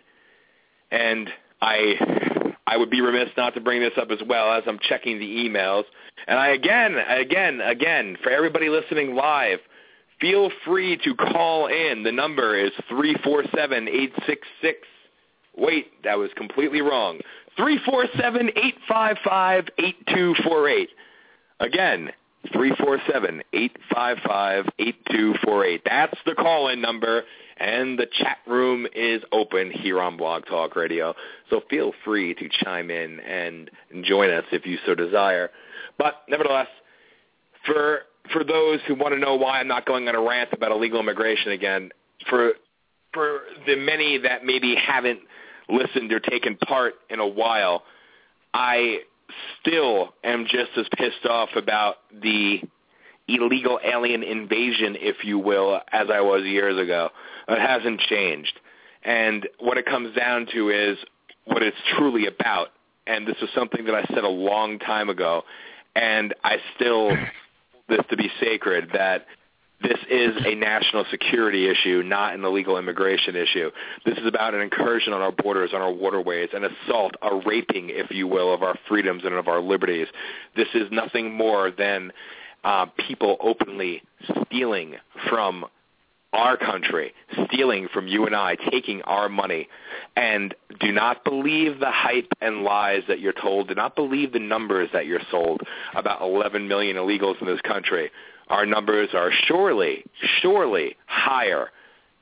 and I I would be remiss not to bring this up as well as I'm checking the emails. And I again, again, again, for everybody listening live, feel free to call in. The number is three four seven eight six six. Wait, that was completely wrong. Three four seven eight five five eight two four eight. Again, three four seven eight five five eight two four eight. That's the call-in number and the chat room is open here on Blog Talk Radio. So feel free to chime in and join us if you so desire. But nevertheless, for for those who want to know why I'm not going on a rant about illegal immigration again, for for the many that maybe haven't listened or taken part in a while, I still am just as pissed off about the illegal alien invasion, if you will, as I was years ago. It hasn't changed. And what it comes down to is what it's truly about. And this is something that I said a long time ago, and I still hold this to be sacred that this is a national security issue, not an illegal immigration issue. This is about an incursion on our borders, on our waterways, an assault, a raping, if you will, of our freedoms and of our liberties. This is nothing more than uh, people openly stealing from our country, stealing from you and I, taking our money. And do not believe the hype and lies that you're told. Do not believe the numbers that you're sold about 11 million illegals in this country. Our numbers are surely, surely higher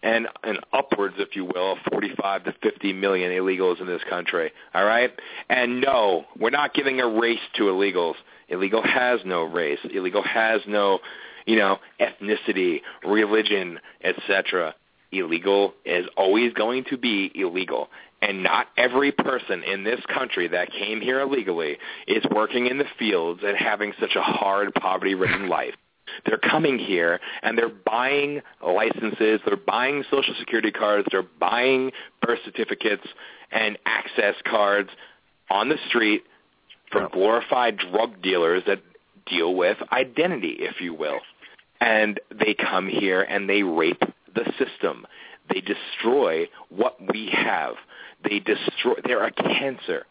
and, and upwards, if you will, of 45 to 50 million illegals in this country. All right? And no, we're not giving a race to illegals. Illegal has no race. Illegal has no you know, ethnicity, religion, etc. Illegal is always going to be illegal. And not every person in this country that came here illegally is working in the fields and having such a hard, poverty-ridden life. They're coming here and they're buying licenses, they're buying social security cards, they're buying birth certificates and access cards on the street from glorified drug dealers that deal with identity, if you will. And they come here and they rape the system. They destroy what we have. They destroy. They're a cancer.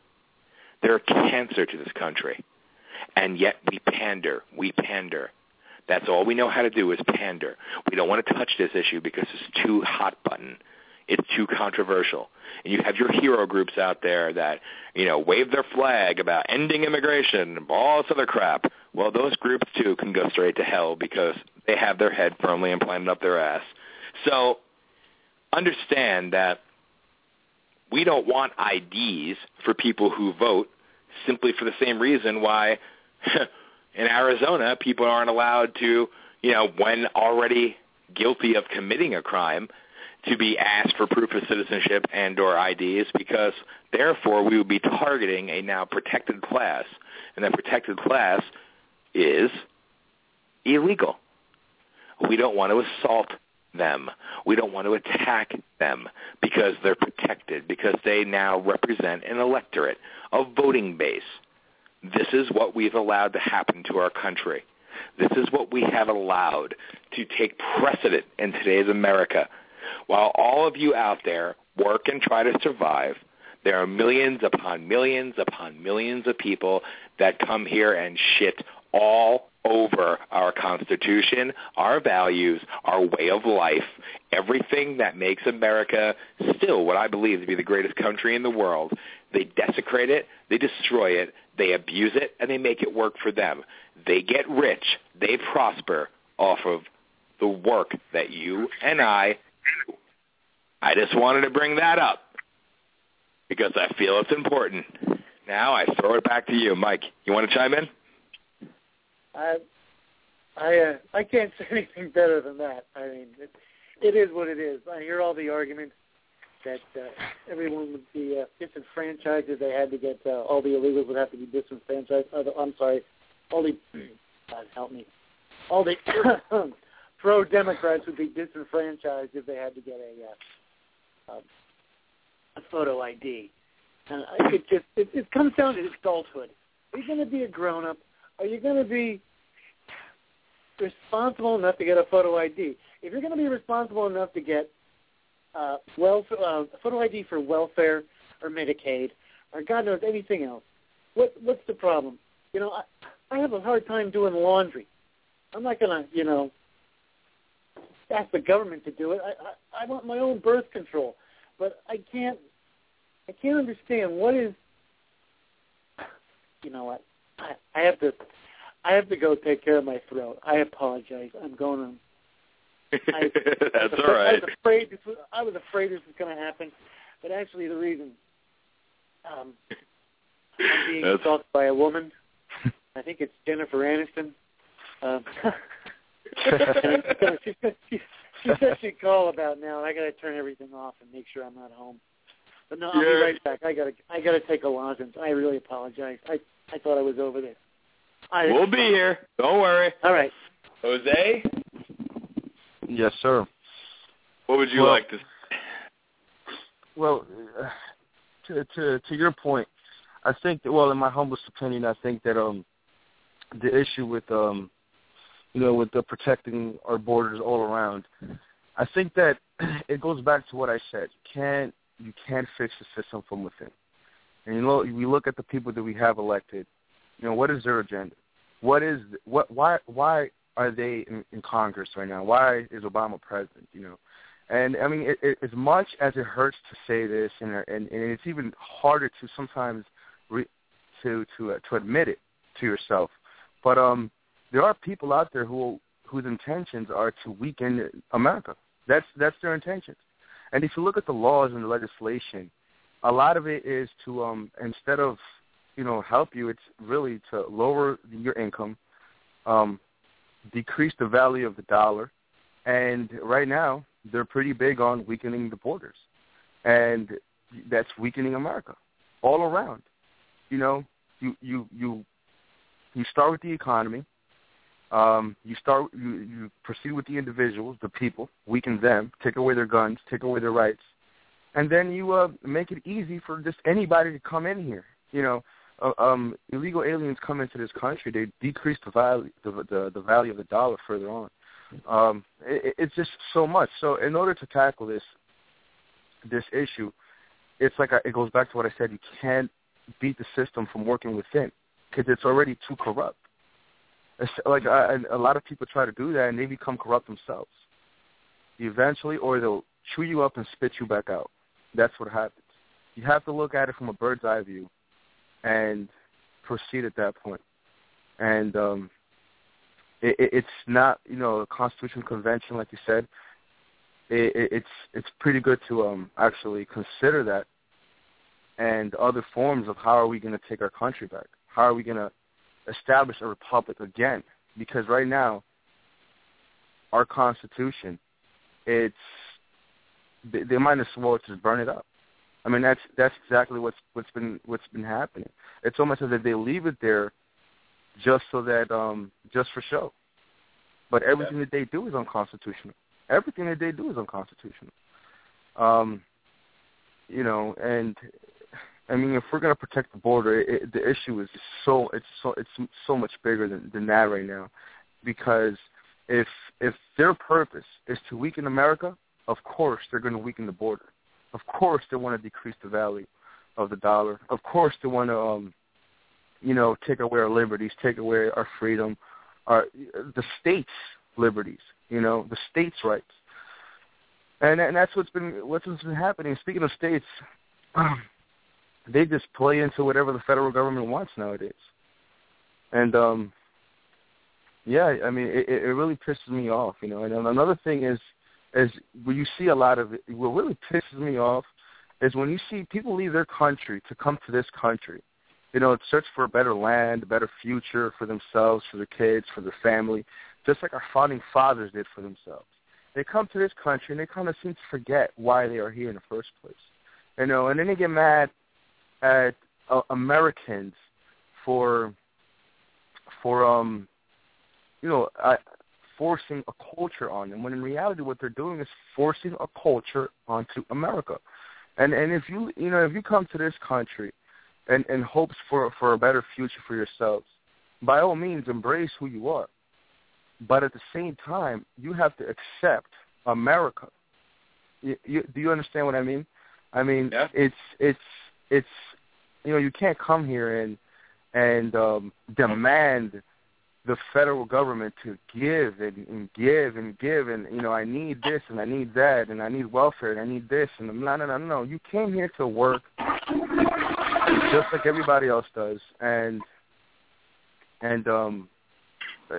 They're a cancer to this country. And yet we pander. We pander. That's all we know how to do is pander. We don't want to touch this issue because it's too hot button. It's too controversial. And you have your hero groups out there that, you know, wave their flag about ending immigration and all this other crap. Well, those groups too can go straight to hell because they have their head firmly implanted up their ass. So understand that we don't want IDs for people who vote simply for the same reason why in Arizona people aren't allowed to, you know, when already guilty of committing a crime, to be asked for proof of citizenship and or IDs because therefore we would be targeting a now protected class and that protected class is illegal. We don't want to assault them. We don't want to attack them because they're protected, because they now represent an electorate, a voting base. This is what we've allowed to happen to our country. This is what we have allowed to take precedent in today's America. While all of you out there work and try to survive, there are millions upon millions upon millions of people that come here and shit all over our Constitution, our values, our way of life, everything that makes America still what I believe to be the greatest country in the world. They desecrate it, they destroy it, they abuse it, and they make it work for them. They get rich, they prosper off of the work that you and I do. I just wanted to bring that up because I feel it's important. Now I throw it back to you, Mike. You want to chime in? I I uh, I can't say anything better than that. I mean, it, it is what it is. I hear all the arguments that uh, everyone would be uh, disenfranchised if they had to get uh, all the illegals would have to be disenfranchised. Uh, I'm sorry, all the God help me, all the pro Democrats would be disenfranchised if they had to get a uh, uh, a photo ID. And it just it, it comes down to adulthood. Are you going to be a grown up? Are you going to be responsible enough to get a photo ID? If you're going to be responsible enough to get uh, well, uh, photo ID for welfare or Medicaid or God knows anything else, what what's the problem? You know, I, I have a hard time doing laundry. I'm not to, you know, ask the government to do it. I, I I want my own birth control, but I can't I can't understand what is. You know what? I I have to I have to go take care of my throat. I apologize. I'm going on I, That's all right. I was afraid this was, I was afraid this was going to happen, but actually the reason um, I'm being That's... stalked by a woman. I think it's Jennifer Aniston. Um, and she, she, she said she'd call about now, and I got to turn everything off and make sure I'm not home. But no, I'll yeah. be right back. I gotta, I gotta take a lozenge. I really apologize. I, I thought I was over there. I, We'll be here. Don't worry. All right. Jose, Yes, sir. what would you Well- like to Well, uh, to to to your point, I think that well, in my humblest opinion, I think that um the issue with um you know with the protecting our borders all around, I think that it goes back to what I said. You can't you can't fix the system from within. And you know, we look at the people that we have elected. You know, what is their agenda? What is what? Why why are they in, in Congress right now? Why is Obama president? You know, and I mean, it, it, as much as it hurts to say this, and and, and it's even harder to sometimes re, to to uh, to admit it to yourself. But um, there are people out there who whose intentions are to weaken America. That's that's their intentions. And if you look at the laws and the legislation, a lot of it is to um instead of you know help you, it's really to lower your income, um, decrease the value of the dollar, and right now they're pretty big on weakening the borders, and that's weakening America all around. You know, you you you you start with the economy. Um, you start you, you proceed with the individuals, the people, weaken them, take away their guns, take away their rights, and then you uh, make it easy for just anybody to come in here. You know, um, illegal aliens come into this country, they decrease the value the, the the value of the dollar further on. Um, it, it's just so much. So in order to tackle this this issue, it's like I, it goes back to what I said. You can't beat the system from working within because it's already too corrupt. It's like a lot of people try to do that and they become corrupt themselves. Eventually, or they'll chew you up and spit you back out. That's what happens. You have to look at it from a bird's eye view and proceed at that point. And um, it, it, it's not, you know, a constitutional convention like you said. It, it, it's it's pretty good to um, actually consider that and other forms of how are we going to take our country back? How are we going to establish a republic again? Because right now, our Constitution, it's they might as well just burn it up. I mean, that's that's exactly what's what's been what's been happening. It's almost as if they leave it there just so that um just for show. But everything Yeah. that they do is unconstitutional. Everything that they do is unconstitutional. Um, you know, and I mean, if we're going to protect the border, it, the issue is so it's so it's so much bigger than than that right now, because if if their purpose is to weaken America, of course they're going to weaken the border. Of course they want to decrease the value of the dollar. Of course they want to, um, you know, take away our liberties, take away our freedom, our the states' liberties. You know, the states' rights. And and that's what's been what's been happening. Speaking of states, um, they just play into whatever the federal government wants nowadays. And um yeah, I mean it, it really pisses me off, you know. And another thing is is when you see a lot of it what really pisses me off is when you see people leave their country to come to this country, you know, search for a better land, a better future for themselves, for their kids, for their family, just like our founding fathers did for themselves. They come to this country and they kind of seem to forget why they are here in the first place, you know, and then they get mad at uh, Americans for for um you know uh, forcing a culture on them when in reality what they're doing is forcing a culture onto America. And and if you you know if you come to this country and and hopes for for a better future for yourselves, by all means embrace who you are. But at the same time, you have to accept America. You, you, do you understand what I mean? I mean, yeah. it's it's it's you know you can't come here and and um, demand the federal government to give and, and give and give and you know I need this and I need that and I need welfare and I need this and no no no no. You came here to work just like everybody else does. And and um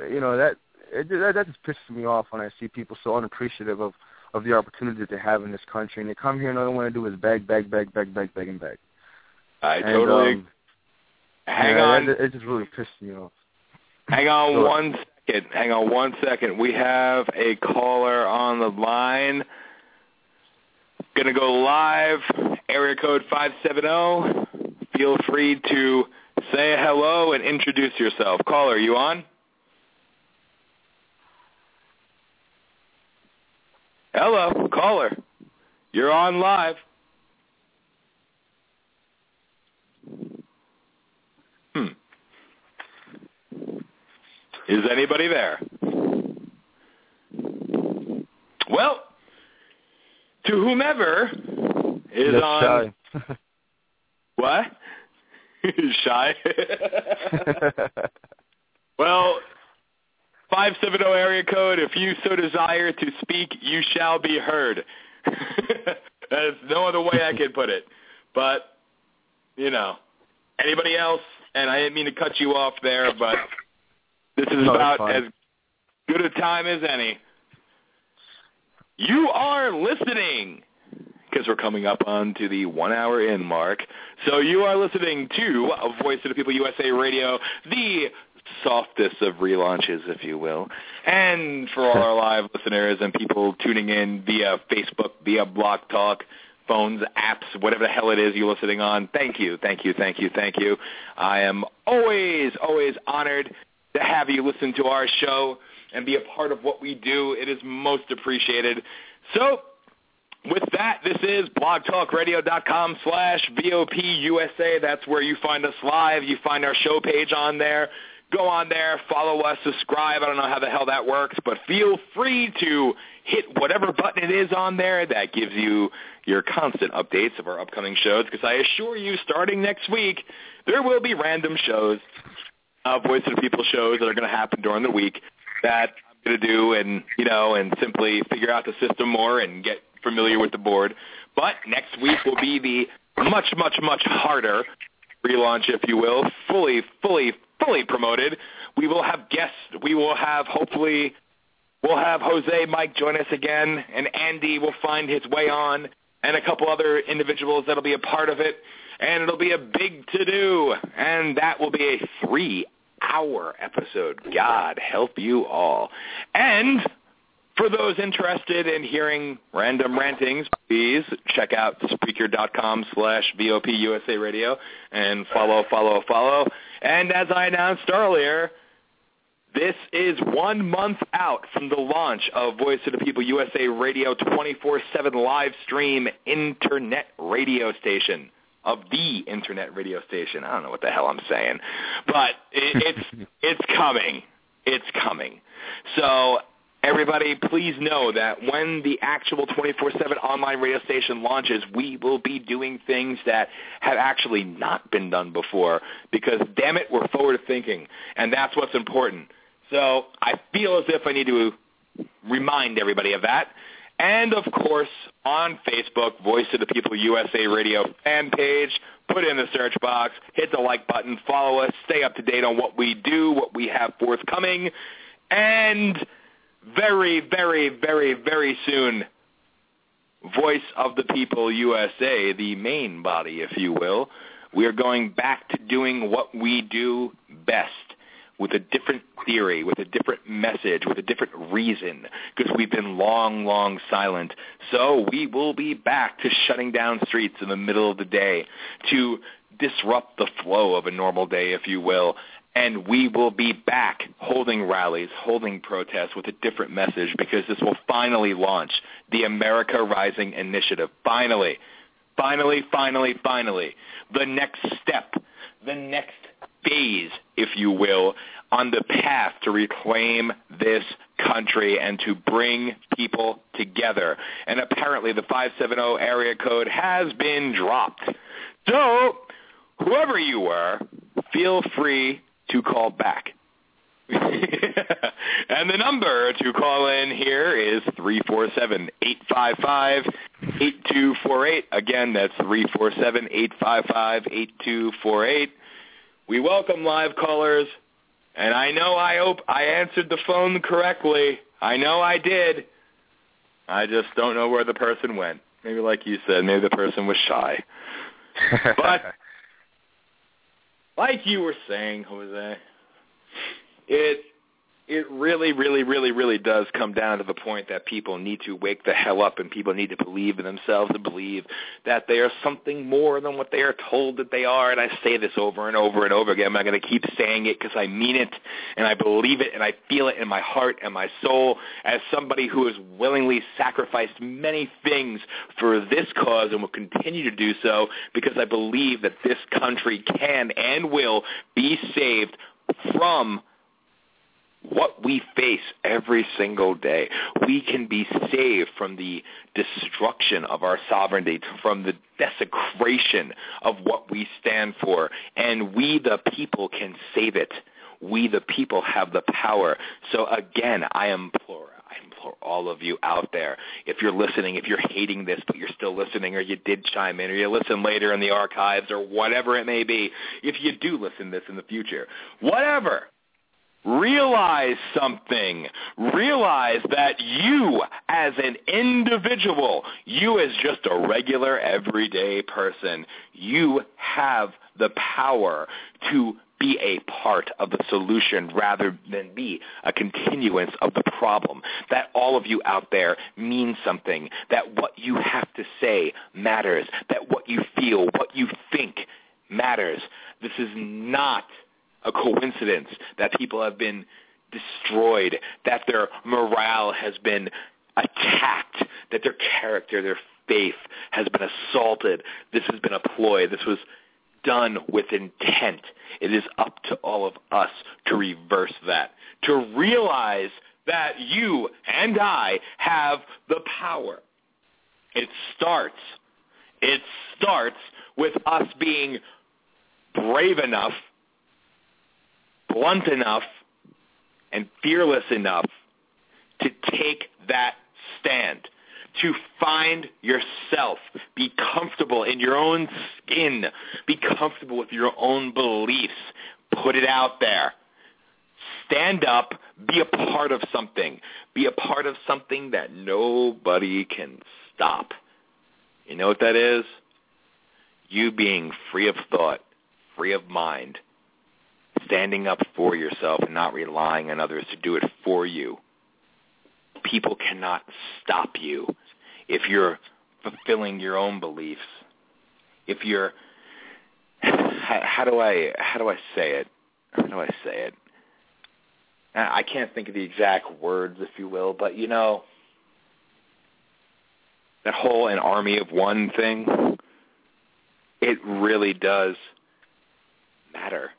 you know that it, that that just pisses me off when I see people so unappreciative of of the opportunity that they have in this country and they come here and all they want to do is beg beg beg beg beg beg and beg. I and, totally um, hang on. it, it just really pissed me off Hang on Sure. one second. Hang on one second. We have a caller on the line. Gonna go live. Area code five seven zero. Feel free to say hello and introduce yourself. Caller, you on? Hello, caller. You're on live. Hmm. Is anybody there? Well, to whomever is That's on shy. what? Shy. well, five seven zero area code. If you so desire to speak, you shall be heard. There's no other way I can put it. But you know, anybody else? And I didn't mean to cut you off there, but this is No, about as good a time as any. You are listening because we're coming up on to the one hour in mark. So you are listening to Voice of the People USA Radio, the softest of relaunches, if you will. And for all our live listeners and people tuning in via Facebook, via Blog Talk, phones, apps, whatever the hell it is you're listening on, thank you, thank you, thank you, thank you. I am always, always honored to have you listen to our show and be a part of what we do. It is most appreciated. So with that, this is blogtalkradio.com slash VOPUSA. That's where you find us live. You find our show page on there. Go on there, follow us, subscribe. I don't know how the hell that works, but feel free to hit whatever button it is on there that gives you your constant updates of our upcoming shows because I assure you starting next week, there will be random shows, uh, Voice of the People shows that are going to happen during the week that I'm going to do and, you know, and simply figure out the system more and get familiar with the board. But next week will be the much, much, much harder relaunch, if you will, fully, fully, fully promoted. We will have guests. We will have, hopefully, we'll have Jose Mike join us again, and Andy will find his way on, and a couple other individuals that'll be a part of it. And it'll be a big to-do, and that will be a three-hour episode. God help you all. And for those interested in hearing random rantings, please check out Spreaker.com slash VOPUSA Radio and follow, follow, follow. And as I announced earlier, this is one month out from the launch of Voice of the People USA Radio 24-7 live stream internet radio station of the internet radio station. I don't know what the hell I'm saying, but it, it's it's coming. It's coming. So everybody, please know that when the actual 24/7 online radio station launches, we will be doing things that have actually not been done before. Because damn it, we're forward thinking, and that's what's important. So I feel as if I need to remind everybody of that. And of course, on Facebook, Voice of the People USA Radio fan page. Put in the search box, hit the like button, follow us, stay up to date on what we do, what we have forthcoming, and very, very, very, very soon, Voice of the People USA, the main body, if you will. We are going back to doing what we do best with a different theory, with a different message, with a different reason, because we've been long, long silent. So we will be back to shutting down streets in the middle of the day to disrupt the flow of a normal day, if you will. And we will be back holding rallies, holding protests with a different message because this will finally launch the America Rising Initiative. Finally, finally, finally, finally, the next step, the next phase, if you will, on the path to reclaim this country and to bring people together. And apparently the 570 area code has been dropped. So, whoever you were, feel free to call back. and the number to call in here is 347-855-8248. Again, that's 347-855-8248. We welcome live callers, and I know I hope I answered the phone correctly. I know I did. I just don't know where the person went. Maybe like you said, maybe the person was shy. but like you were saying, Jose, it it really, really, really, really does come down to the point that people need to wake the hell up and people need to believe in themselves and believe that they are something more than what they are told that they are. And I say this over and over and over again. I'm going to keep saying it because I mean it and I believe it and I feel it in my heart and my soul as somebody who has willingly sacrificed many things for this cause and will continue to do so because I believe that this country can and will be saved from what we face every single day. We can be saved from the destruction of our sovereignty, from the desecration of what we stand for, and we the people can save it. We the people have the power. So again, I implore I implore all of you out there, if you're listening, if you're hating this, but you're still listening, or you did chime in, or you listen later in the archives, or whatever it may be, if you do listen this in the future, whatever, Realize something. Realize that you as an individual, you as just a regular everyday person, you have the power to be a part of the solution rather than be a continuance of the problem. That all of you out there mean something. That what you have to say matters. That what you feel, what you think matters. This is not a coincidence that people have been destroyed, that their morale has been attacked, that their character, their faith has been assaulted. This has been a ploy. This was done with intent. It is up to all of us to reverse that, to realize that you and I have the power. It starts, it starts with us being brave enough blunt enough and fearless enough to take that stand, to find yourself, be comfortable in your own skin, be comfortable with your own beliefs, put it out there. Stand up, be a part of something, be a part of something that nobody can stop. You know what that is? You being free of thought, free of mind, standing up for yourself and not relying on others to do it for you. People cannot stop you if you're fulfilling your own beliefs. If you're how, how do I how do I say it? How do I say it? I can't think of the exact words, if you will, but you know that whole an army of one thing. It really does matter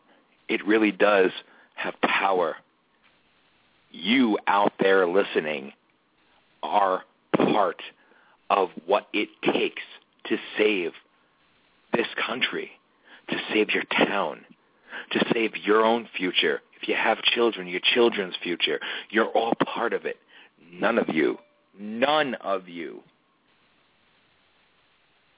it really does have power. You out there listening are part of what it takes to save this country, to save your town, to save your own future. If you have children, your children's future. You're all part of it. None of you none of you,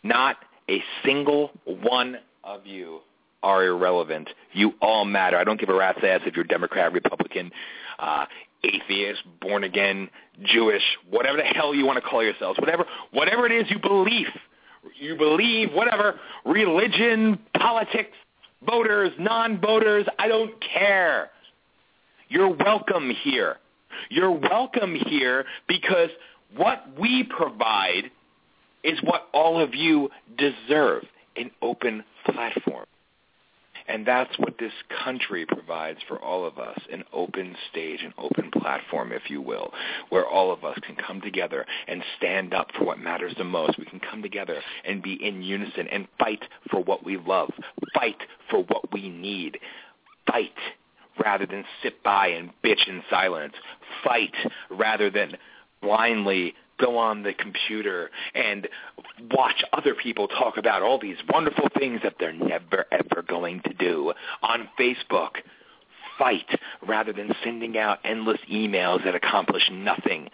not a single one of you are irrelevant. You all matter. I don't give a rat's ass if you're Democrat, Republican, uh, atheist, born again, Jewish, whatever the hell you want to call yourselves, whatever whatever it is you believe, you believe whatever religion, politics, voters, non-voters, I don't care. You're welcome here. You're welcome here because what we provide is what all of you deserve, an open platform. And that's what this country provides for all of us, an open stage, an open platform, if you will, where all of us can come together and stand up for what matters the most. We can come together and be in unison and fight for what we love, fight for what we need, fight rather than sit by and bitch in silence, fight rather than blindly go on the computer and watch other people talk about all these wonderful things that they're never ever going to do on Facebook. Fight rather than sending out endless emails that accomplish nothing.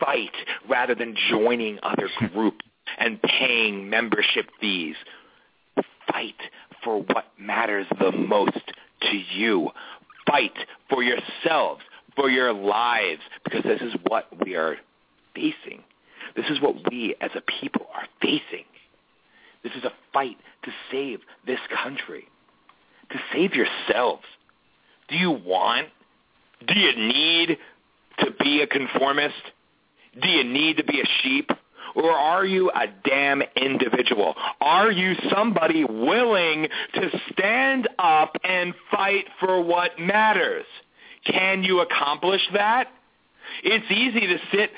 Fight rather than joining other groups and paying membership fees. Fight for what matters the most to you. Fight for yourselves, for your lives, because this is what we are facing. This is what we as a people are facing. This is a fight to save this country, to save yourselves. Do you want, do you need to be a conformist? Do you need to be a sheep? Or are you a damn individual? Are you somebody willing to stand up and fight for what matters? Can you accomplish that? It's easy to sit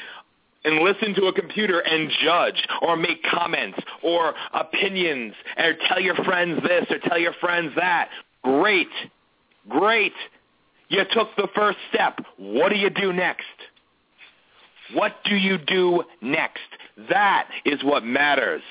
and listen to a computer and judge or make comments or opinions or tell your friends this or tell your friends that. Great. Great. You took the first step. What do you do next? What do you do next? That is what matters.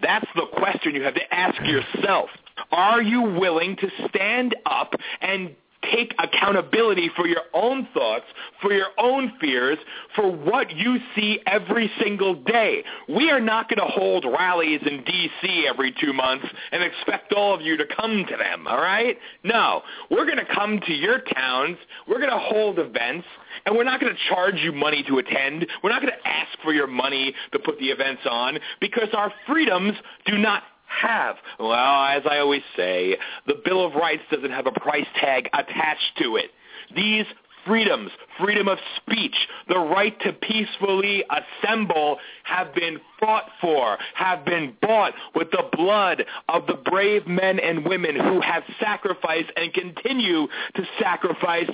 That's the question you have to ask yourself. Are you willing to stand up and take accountability for your own thoughts, for your own fears, for what you see every single day. We are not going to hold rallies in D.C. every two months and expect all of you to come to them, all right? No. We're going to come to your towns. We're going to hold events. And we're not going to charge you money to attend. We're not going to ask for your money to put the events on because our freedoms do not have? Well, as I always say, the Bill of Rights doesn't have a price tag attached to it. These freedoms, freedom of speech, the right to peacefully assemble have been fought for, have been bought with the blood of the brave men and women who have sacrificed and continue to sacrifice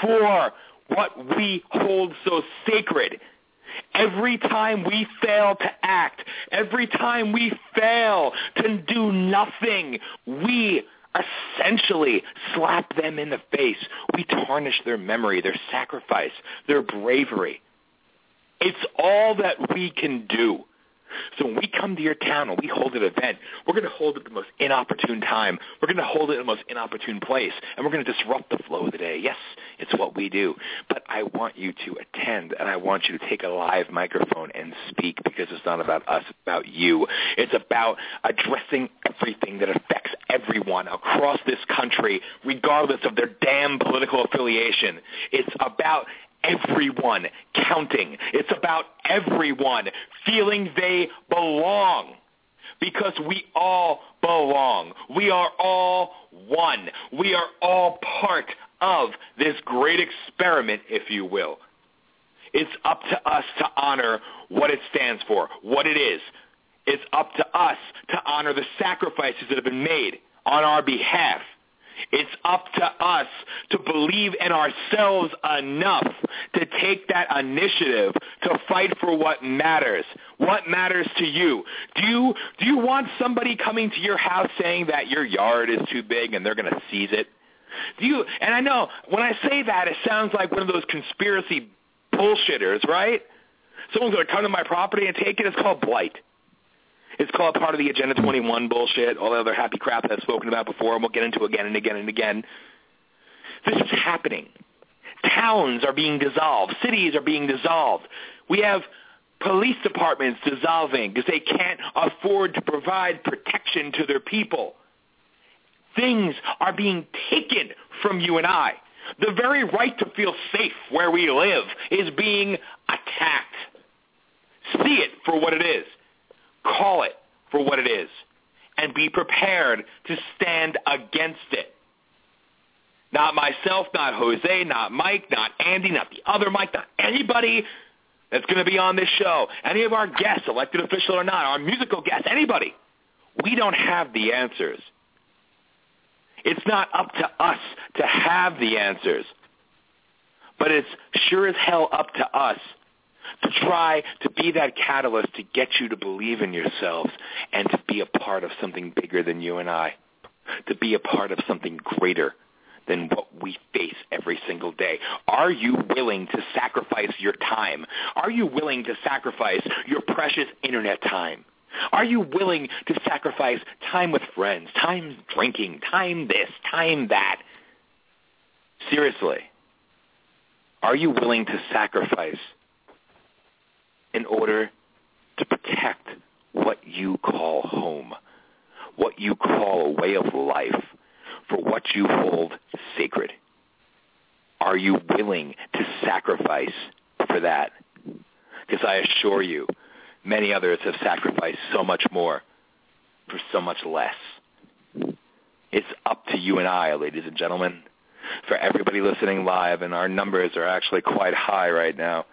for what we hold so sacred. Every time we fail to act, every time we fail to do nothing, we essentially slap them in the face. We tarnish their memory, their sacrifice, their bravery. It's all that we can do. So when we come to your town and we hold an event, we're going to hold it at the most inopportune time. We're going to hold it in the most inopportune place, and we're going to disrupt the flow of the day. Yes, it's what we do. But I want you to attend, and I want you to take a live microphone and speak because it's not about us, it's about you. It's about addressing everything that affects everyone across this country, regardless of their damn political affiliation. It's about everyone counting. It's about everyone feeling they belong because we all belong. We are all one. We are all part of this great experiment, if you will. It's up to us to honor what it stands for, what it is. It's up to us to honor the sacrifices that have been made on our behalf. It's up to us to believe in ourselves enough to take that initiative to fight for what matters. What matters to you? Do you do you want somebody coming to your house saying that your yard is too big and they're going to seize it? Do you and I know when I say that it sounds like one of those conspiracy bullshitters, right? Someone's going to come to my property and take it. It's called blight. It's called part of the Agenda 21 bullshit, all the other happy crap that I've spoken about before, and we'll get into again and again and again. This is happening. Towns are being dissolved. Cities are being dissolved. We have police departments dissolving because they can't afford to provide protection to their people. Things are being taken from you and I. The very right to feel safe where we live is being attacked. See it for what it is. Call it for what it is. And be prepared to stand against it. Not myself, not Jose, not Mike, not Andy, not the other Mike, not anybody that's going to be on this show. Any of our guests, elected official or not, our musical guests, anybody. We don't have the answers. It's not up to us to have the answers. But it's sure as hell up to us to try to be that catalyst to get you to believe in yourselves and to be a part of something bigger than you and I, to be a part of something greater than what we face every single day. Are you willing to sacrifice your time? Are you willing to sacrifice your precious internet time? Are you willing to sacrifice time with friends, time drinking, time this, time that? Seriously, are you willing to sacrifice in order to protect what you call home, what you call a way of life, for what you hold sacred? Are you willing to sacrifice for that? Because I assure you, many others have sacrificed so much more for so much less. It's up to you and I, ladies and gentlemen. For everybody listening live, and our numbers are actually quite high right now.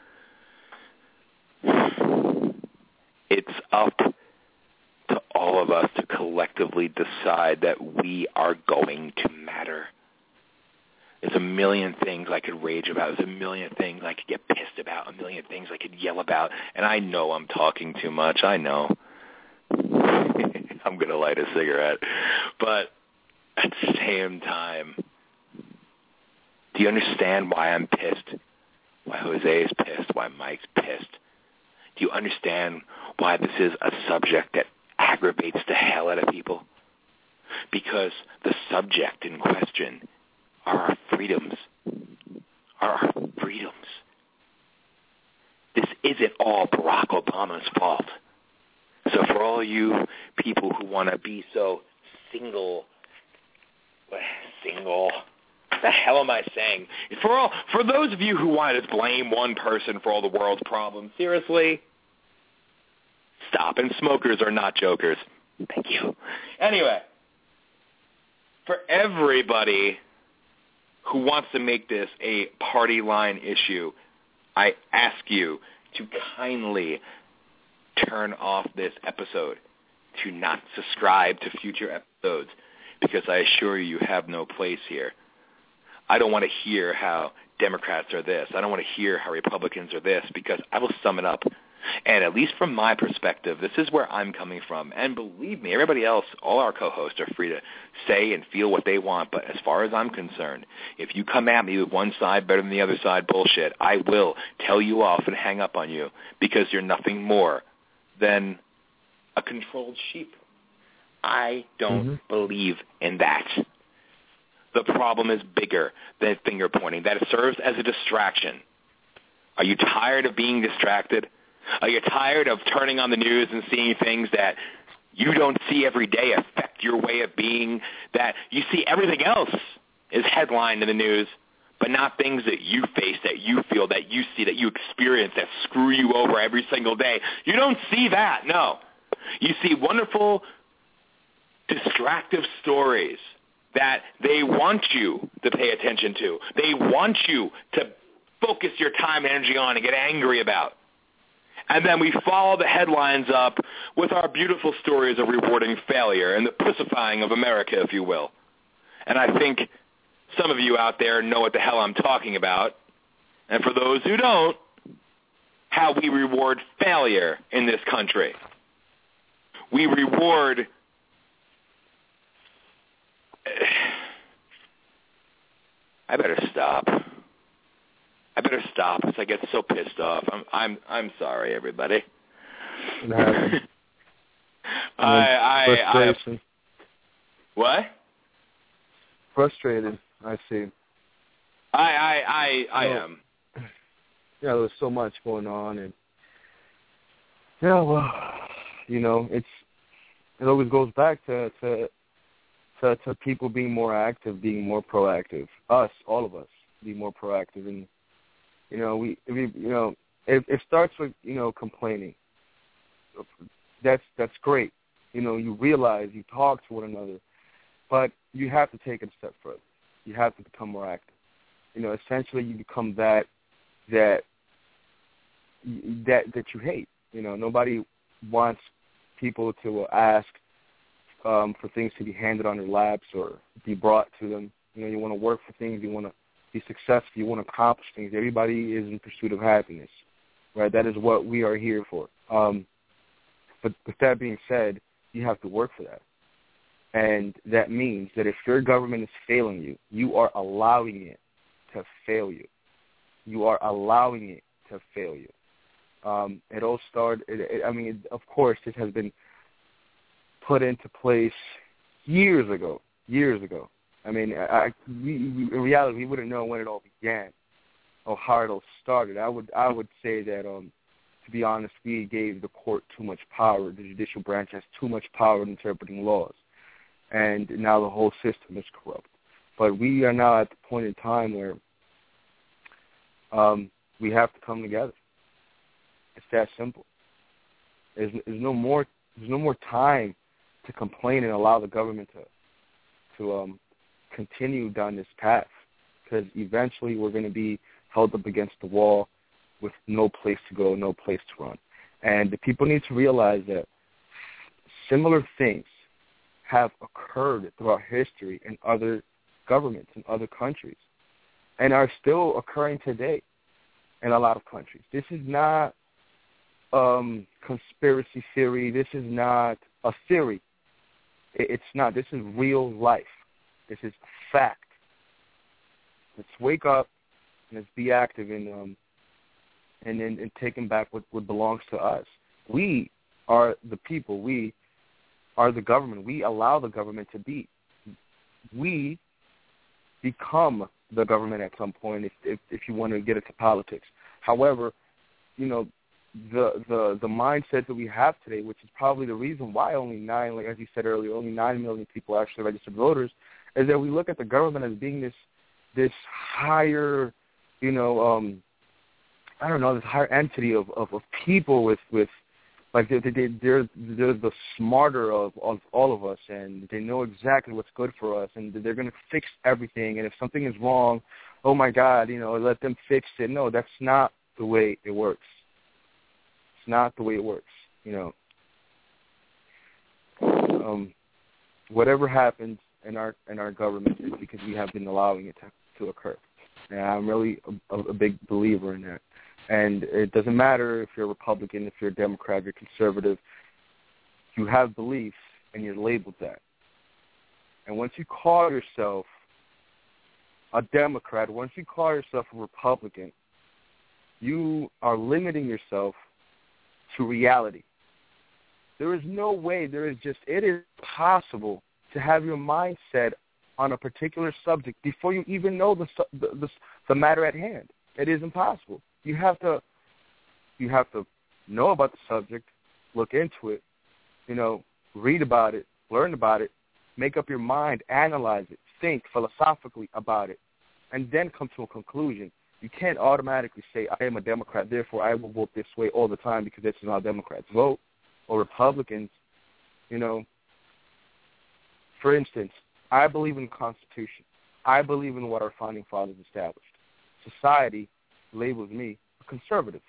It's up to all of us to collectively decide that we are going to matter. There's a million things I could rage about. There's a million things I could get pissed about. A million things I could yell about. And I know I'm talking too much. I know. I'm going to light a cigarette. But at the same time, do you understand why I'm pissed? Why Jose is pissed? Why Mike's pissed? Do you understand why this is a subject that aggravates the hell out of people? Because the subject in question are our freedoms. Are our freedoms. This isn't all Barack Obama's fault. So for all you people who want to be so single, single, what the hell am I saying? For all, for those of you who want to blame one person for all the world's problems, seriously, stop. And smokers are not jokers. Thank you. Anyway, for everybody who wants to make this a party line issue, I ask you to kindly turn off this episode, to not subscribe to future episodes, because I assure you you have no place here. I don't want to hear how Democrats are this. I don't want to hear how Republicans are this, because I will sum it up and at least from my perspective, this is where I'm coming from. And believe me, everybody else, all our co-hosts are free to say and feel what they want. But as far as I'm concerned, if you come at me with one side better than the other side bullshit, I will tell you off and hang up on you because you're nothing more than a controlled sheep. I don't mm-hmm. believe in that. The problem is bigger than finger pointing. That it serves as a distraction. Are you tired of being distracted? Are you tired of turning on the news and seeing things that you don't see every day affect your way of being, that you see everything else is headlined in the news, but not things that you face, that you feel, that you see, that you experience, that screw you over every single day. You don't see that, no. You see wonderful, distractive stories that they want you to pay attention to. They want you to focus your time and energy on and get angry about. And then we follow the headlines up with our beautiful stories of rewarding failure and the pussifying of America, if you will. And I think some of you out there know what the hell I'm talking about. And for those who don't, how we reward failure in this country. We reward I better stop. I better stop because I get so pissed off. I'm I'm I'm sorry, everybody. No. I I I what? Frustrated. I see. I I I I am. Yeah, there's so much going on, and Yeah, well, you know, it's it always goes back to to to, to people being more active, being more proactive. Us, all of us, be more proactive, and you know, we, we you know, it, it starts with you know complaining. That's that's great. You know, you realize you talk to one another, but you have to take it a step further. You have to become more active. You know, essentially, you become that that that that you hate. You know, nobody wants people to uh, ask um, for things to be handed on your laps or be brought to them. You know, you want to work for things, you want to be successful, you want to accomplish things. Everybody is in pursuit of happiness, right? That is what we are here for. Um, but with that being said, you have to work for that. And that means that if your government is failing you, you are allowing it to fail you. You are allowing it to fail you. Um, it all started. It, it, I mean, of course, this has been put into place years ago. Years ago. I mean, I, we, in reality, we wouldn't know when it all began or how it all started. I would, I would say that, um, to be honest, we gave the court too much power. The judicial branch has too much power in interpreting laws, and now the whole system is corrupt. But we are now at the point in time where um, we have to come together. It's that simple. There's, there's no more. There's no more time to complain and allow the government to to um, continue down this path because eventually we're going to be held up against the wall with no place to go, no place to run. And the people need to realize that similar things have occurred throughout history in other governments in other countries and are still occurring today in a lot of countries. This is not um, conspiracy theory. This is not a theory. It's not. This is real life. This is fact. Let's wake up and let's be active in um, and in, in taking back what, what belongs to us. We are the people. We are the government. We allow the government to be. We become the government at some point if if, if you want to get into politics. However, you know, the the the mindset that we have today, which is probably the reason why only nine, like as you said earlier, only nine million people actually registered voters, is that we look at the government as being this this higher, you know, um, I don't know, this higher entity of of, of people with with like they they they're they're the smarter of of all of us, and they know exactly what's good for us, and they're going to fix everything. And if something is wrong, oh my God, you know, let them fix it. No, that's not the way it works not the way it works. You know, um, whatever happens in our in our government is because we have been allowing it to, to occur. And I'm really a, a big believer in that. And it doesn't matter if you're a Republican, if you're a Democrat, you're conservative. You have beliefs, and you're labeled that. And once you call yourself a Democrat, once you call yourself a Republican, you are limiting yourself to reality. There is no way, there is just, it is possible to have your mindset on a particular subject before you even know the, the, the, the matter at hand. It is impossible. You have to, you have to know about the subject, look into it, you know, read about it, learn about it, make up your mind, analyze it, think philosophically about it, and then come to a conclusion you can't automatically say I am a Democrat, therefore I will vote this way all the time because this is how Democrats vote or Republicans. You know, for instance, I believe in the Constitution. I believe in what our founding fathers established. Society labels me a conservative.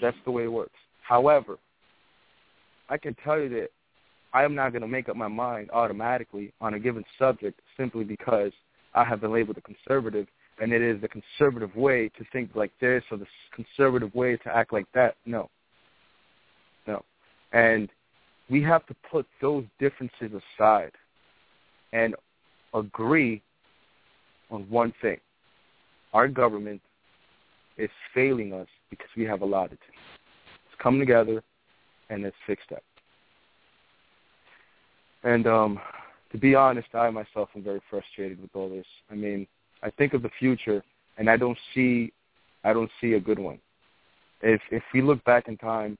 That's the way it works. However, I can tell you that I am not going to make up my mind automatically on a given subject simply because I have been labeled a conservative and it is the conservative way to think like this or the conservative way to act like that. No. No. And we have to put those differences aside and agree on one thing. Our government is failing us because we have allowed it to. Let's come together and let's fix that. And um, to be honest, I myself am very frustrated with all this. I mean, I think of the future, and I don't see, I don't see a good one. if if we look back in time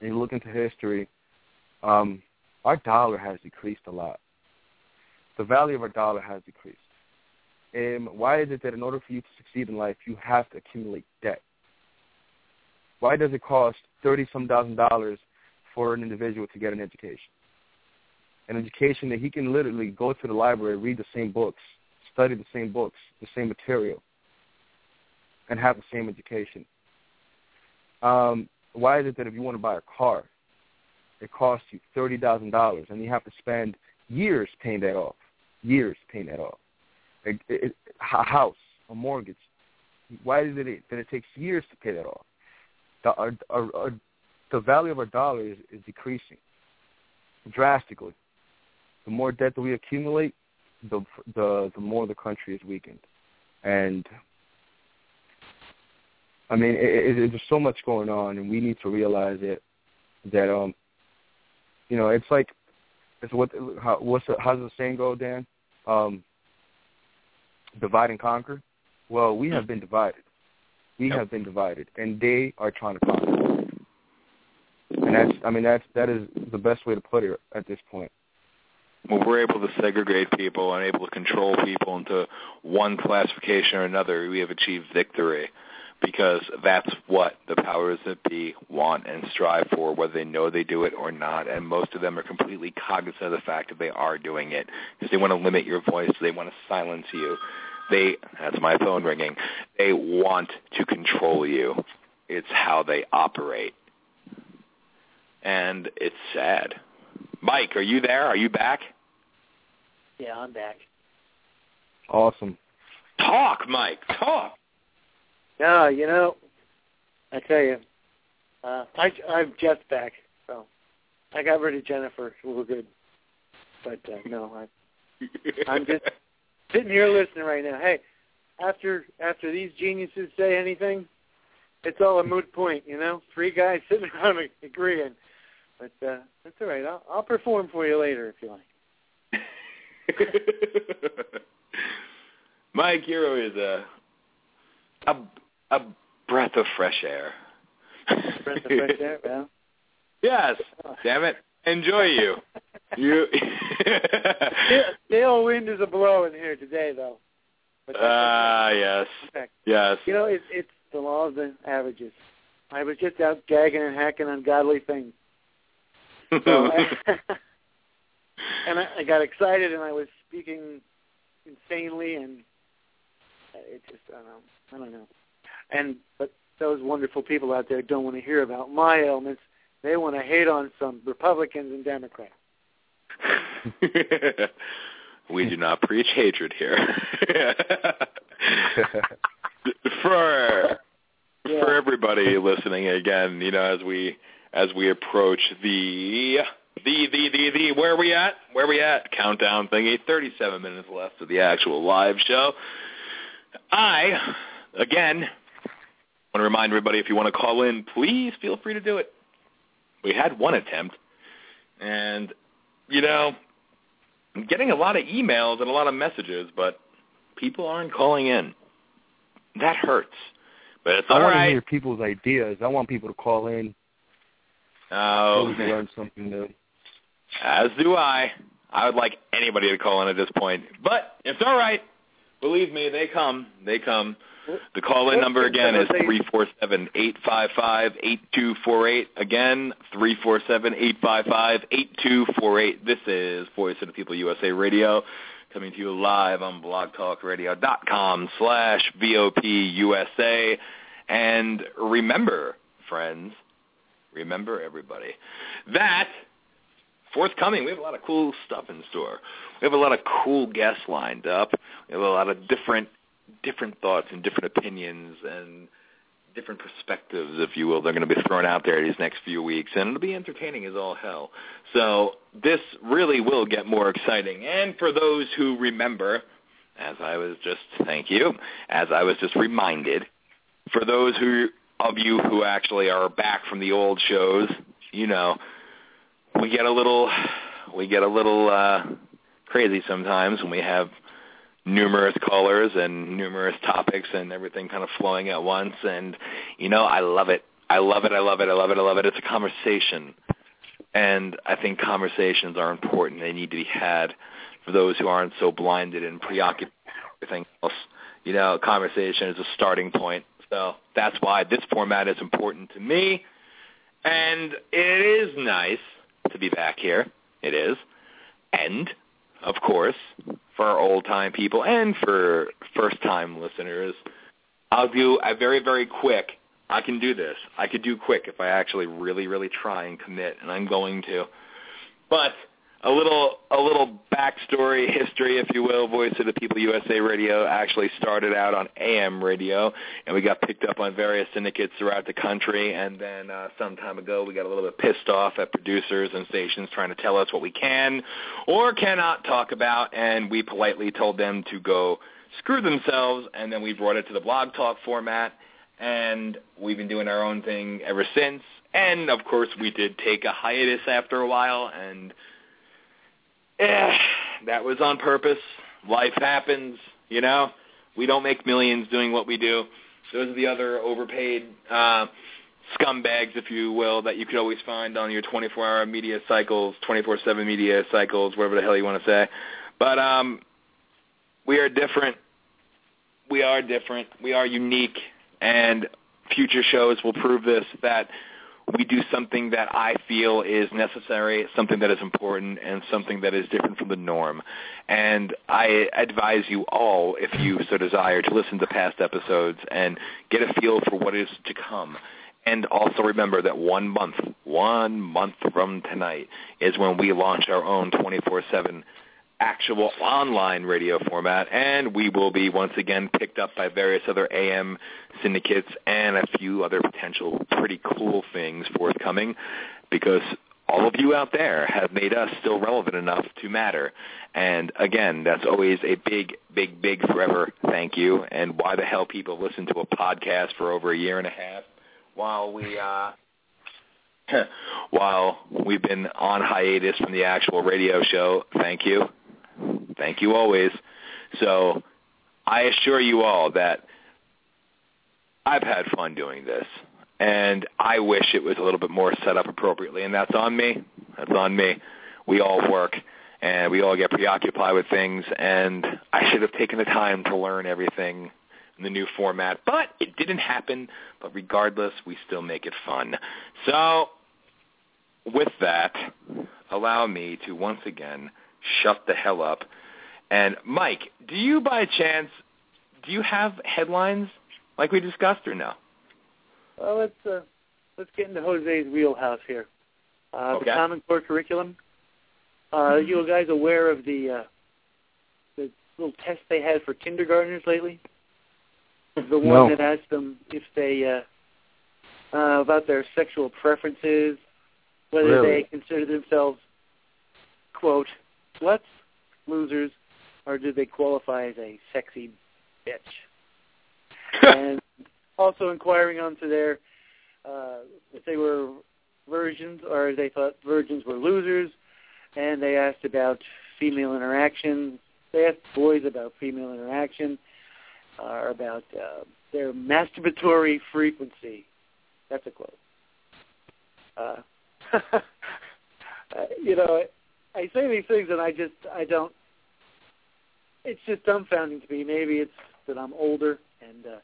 and you look into history, um, our dollar has decreased a lot. The value of our dollar has decreased. And why is it that in order for you to succeed in life, you have to accumulate debt? Why does it cost thirty some thousand dollars for an individual to get an education? An education that he can literally go to the library, read the same books, study the same books, the same material, and have the same education. Um, why is it that if you want to buy a car, it costs you thirty thousand dollars, and you have to spend years paying that off, years paying that off? A, a, a house, a mortgage. Why is it that it takes years to pay that off? The, our, our, our, the value of our dollar is, is decreasing drastically. The more debt that we accumulate, the the the more the country is weakened, and I mean, it, it, there's so much going on, and we need to realize it. That um, you know, it's like it's what how what's the, how's the saying go, Dan? Um, divide and conquer. Well, we have been divided. We Yep. have been divided, and they are trying to conquer. And that's, I mean, that's that is the best way to put it at this point. When we're able to segregate people and able to control people into one classification or another, we have achieved victory because that's what the powers that be want and strive for, whether they know they do it or not. And most of them are completely cognizant of the fact that they are doing it because they want to limit your voice, they want to silence you. They, that's my phone ringing, they want to control you. It's how they operate. And it's sad. Mike, are you there? Are you back? Yeah, I'm back. Awesome. Talk, Mike. Talk. No, you know, I tell you, uh, I I'm just back, so I got rid of Jennifer. We're good. But uh, no, I, I'm just sitting here listening right now. Hey, after after these geniuses say anything, it's all a moot point, you know. Three guys sitting around agreeing. But uh, that's all right. I'll, I'll perform for you later if you like. Mike, you're a a a breath of fresh air. Breath of fresh air, well. Yes. Damn it. Enjoy you. You. Still, still wind is a blowing here today, though. Ah, yes. okay. Yes. You know, it's it's the law of the averages. I was just out gagging and hacking ungodly things. So, and I, I got excited and I was speaking insanely and it just I don't know I don't know. And but those wonderful people out there don't want to hear about my ailments. They want to hate on some Republicans and Democrats. we do not preach hatred here. for Yeah. for everybody listening again, you know, as we as we approach the the the the the where are we at? Where are we at? Countdown thingy. Thirty seven minutes left of the actual live show. I again want to remind everybody if you want to call in, please feel free to do it. We had one attempt, and you know, I'm getting a lot of emails and a lot of messages, but people aren't calling in. That hurts. But it's I all want to right. hear people's ideas. I want people to call in. Oh, so we learn something new. as do I. I would like anybody to call in at this point, but it's all right. Believe me, they come. They come. The call-in number again is three four seven eight five five eight two four eight. Again, three four seven eight five five eight two four eight. This is Voice of the People USA Radio, coming to you live on blogtalkradio.com slash VOP USA. And remember, friends, remember everybody, that forthcoming, we have a lot of cool stuff in store. We have a lot of cool guests lined up. We have a lot of different different thoughts and different opinions and different perspectives, if you will, they're going to be thrown out there these next few weeks, and it'll be entertaining as all hell. So this really will get more exciting. And for those who remember, as I was just, thank you, as I was just reminded, for those who of you who actually are back from the old shows, you know, we get a little, we get a little uh, crazy sometimes when we have numerous callers and numerous topics and everything kind of flowing at once. And you know, I love it. I love it. I love it. I love it. I love it. It's a conversation, and I think conversations are important. They need to be had for those who aren't so blinded and preoccupied with everything else. You know, conversation is a starting point. So that's why this format is important to me. And it is nice to be back here. It is. And, of course, for our old-time people and for first-time listeners, I'll do a very, very quick. I can do this. I could do quick if I actually really, really try and commit, and I'm going to. But a little a little backstory history, if you will. Voice of the People USA Radio actually started out on AM radio, and we got picked up on various syndicates throughout the country. And then uh, some time ago, we got a little bit pissed off at producers and stations trying to tell us what we can or cannot talk about, and we politely told them to go screw themselves. And then we brought it to the blog talk format, and we've been doing our own thing ever since. And of course, we did take a hiatus after a while, and eh, that was on purpose. Life happens, you know. We don't make millions doing what we do. Those are the other overpaid uh, scumbags, if you will, that you could always find on your 24-hour media cycles, 24/7 media cycles, whatever the hell you want to say. But um, we are different. We are different. We are unique, and future shows will prove this. That we do something that I feel is necessary, something that is important, and something that is different from the norm. And I advise you all, if you so desire, to listen to past episodes and get a feel for what is to come. And also remember that one month, one month from tonight is when we launch our own 24-7 actual online radio format, and we will be once again picked up by various other AM syndicates and a few other potential pretty cool things forthcoming because all of you out there have made us still relevant enough to matter. And again, that's always a big, big, big forever thank you. And why the hell people listen to a podcast for over a year and a half while we uh while we've been on hiatus from the actual radio show. Thank you. Thank you always. So I assure you all that I've had fun doing this. And I wish it was a little bit more set up appropriately. And that's on me. That's on me. We all work and we all get preoccupied with things. And I should have taken the time to learn everything in the new format. But it didn't happen. But regardless, we still make it fun. So with that, allow me to once again shut the hell up. And Mike, do you by chance do you have headlines like we discussed or no? Well, let's uh, let's get into Jose's wheelhouse here. Uh, Okay. The Common Core curriculum. Uh, are you guys aware of the uh, the little test they had for kindergartners lately? The one No. that asked them if they uh, uh, about their sexual preferences, whether Really? they consider themselves quote sluts, losers, or do they qualify as a sexy bitch? and also inquiring onto their uh, if they were virgins or they thought virgins were losers, and they asked about female interaction. They asked boys about female interaction, uh, or about uh, their masturbatory frequency. That's a quote. Uh, uh, you know, I say these things and I just I don't. It's just dumbfounding to me. Maybe it's that I'm older and uh,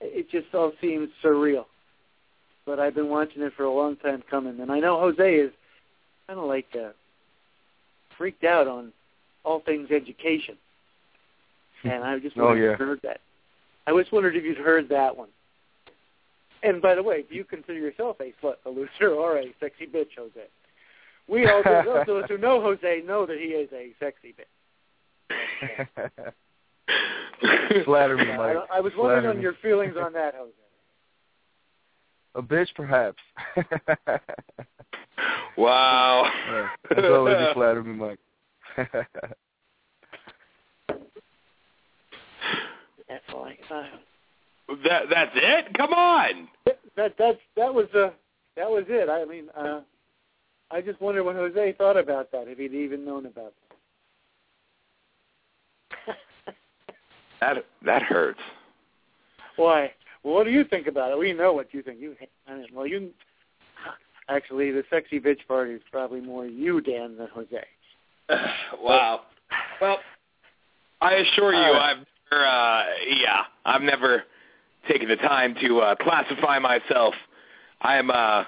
it just all seems surreal. But I've been watching it for a long time coming, and I know Jose is kind of like uh, freaked out on all things education. And I just Oh, wondered yeah. if you'd heard that. I just wondered if you'd heard that one. And by the way, do you consider yourself a slut, a loser, or a sexy bitch, Jose? We all. Those of us who know Jose know that he is a sexy bitch. Flatter me, Mike. I, I was wondering Flatter on me. your feelings on that, Jose. A bitch, perhaps. Wow. Yeah, As always, you flatter me, Mike. That's all I, uh, that that's it? Come on. That—that—that was uh that was it. I mean, uh I just wonder what Jose thought about that, if he'd even known about that. That that hurts. Why? Well, what do you think about it? We know what you think. You, I mean, well, you actually the sexy bitch party is probably more you, Dan, than Jose. wow. Well, I assure you, Uh, I've never, uh, yeah, I've never taken the time to uh, classify myself. I'm, uh,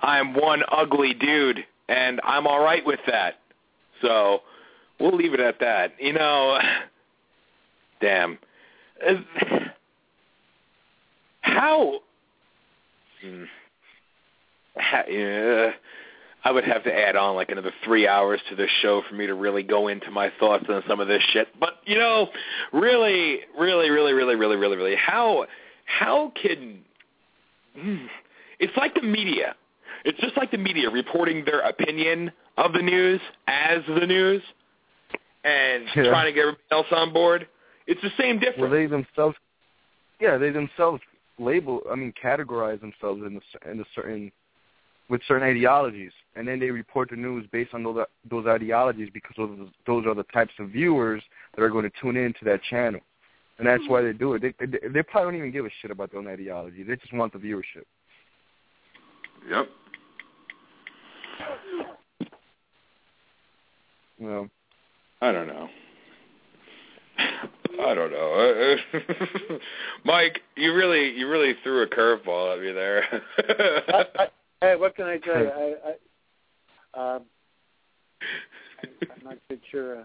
I'm one ugly dude, and I'm all right with that. So we'll leave it at that. You know, damn. Uh, How? Hmm. Ha- yeah, I would have to add on like another three hours to this show for me to really go into my thoughts on some of this shit. But you know, really, really, really, really, really, really, really, how how can hmm, it's like the media. It's just like the media reporting their opinion of the news as the news and Yeah. trying to get everybody else on board. It's the same difference. Well, they themselves, yeah, they themselves label, I mean, categorize themselves in a, in a certain, with certain ideologies, and then they report the news based on those those ideologies because those those are the types of viewers that are going to tune in to that channel, and that's why they do it. They they, they probably don't even give a shit about their own ideology. They just want the viewership. Yep. Know. I don't know. I don't know. Mike, you really you really threw a curveball at me there. I, I, hey, what can I tell you? I, I, um, I'm not quite sure. Uh,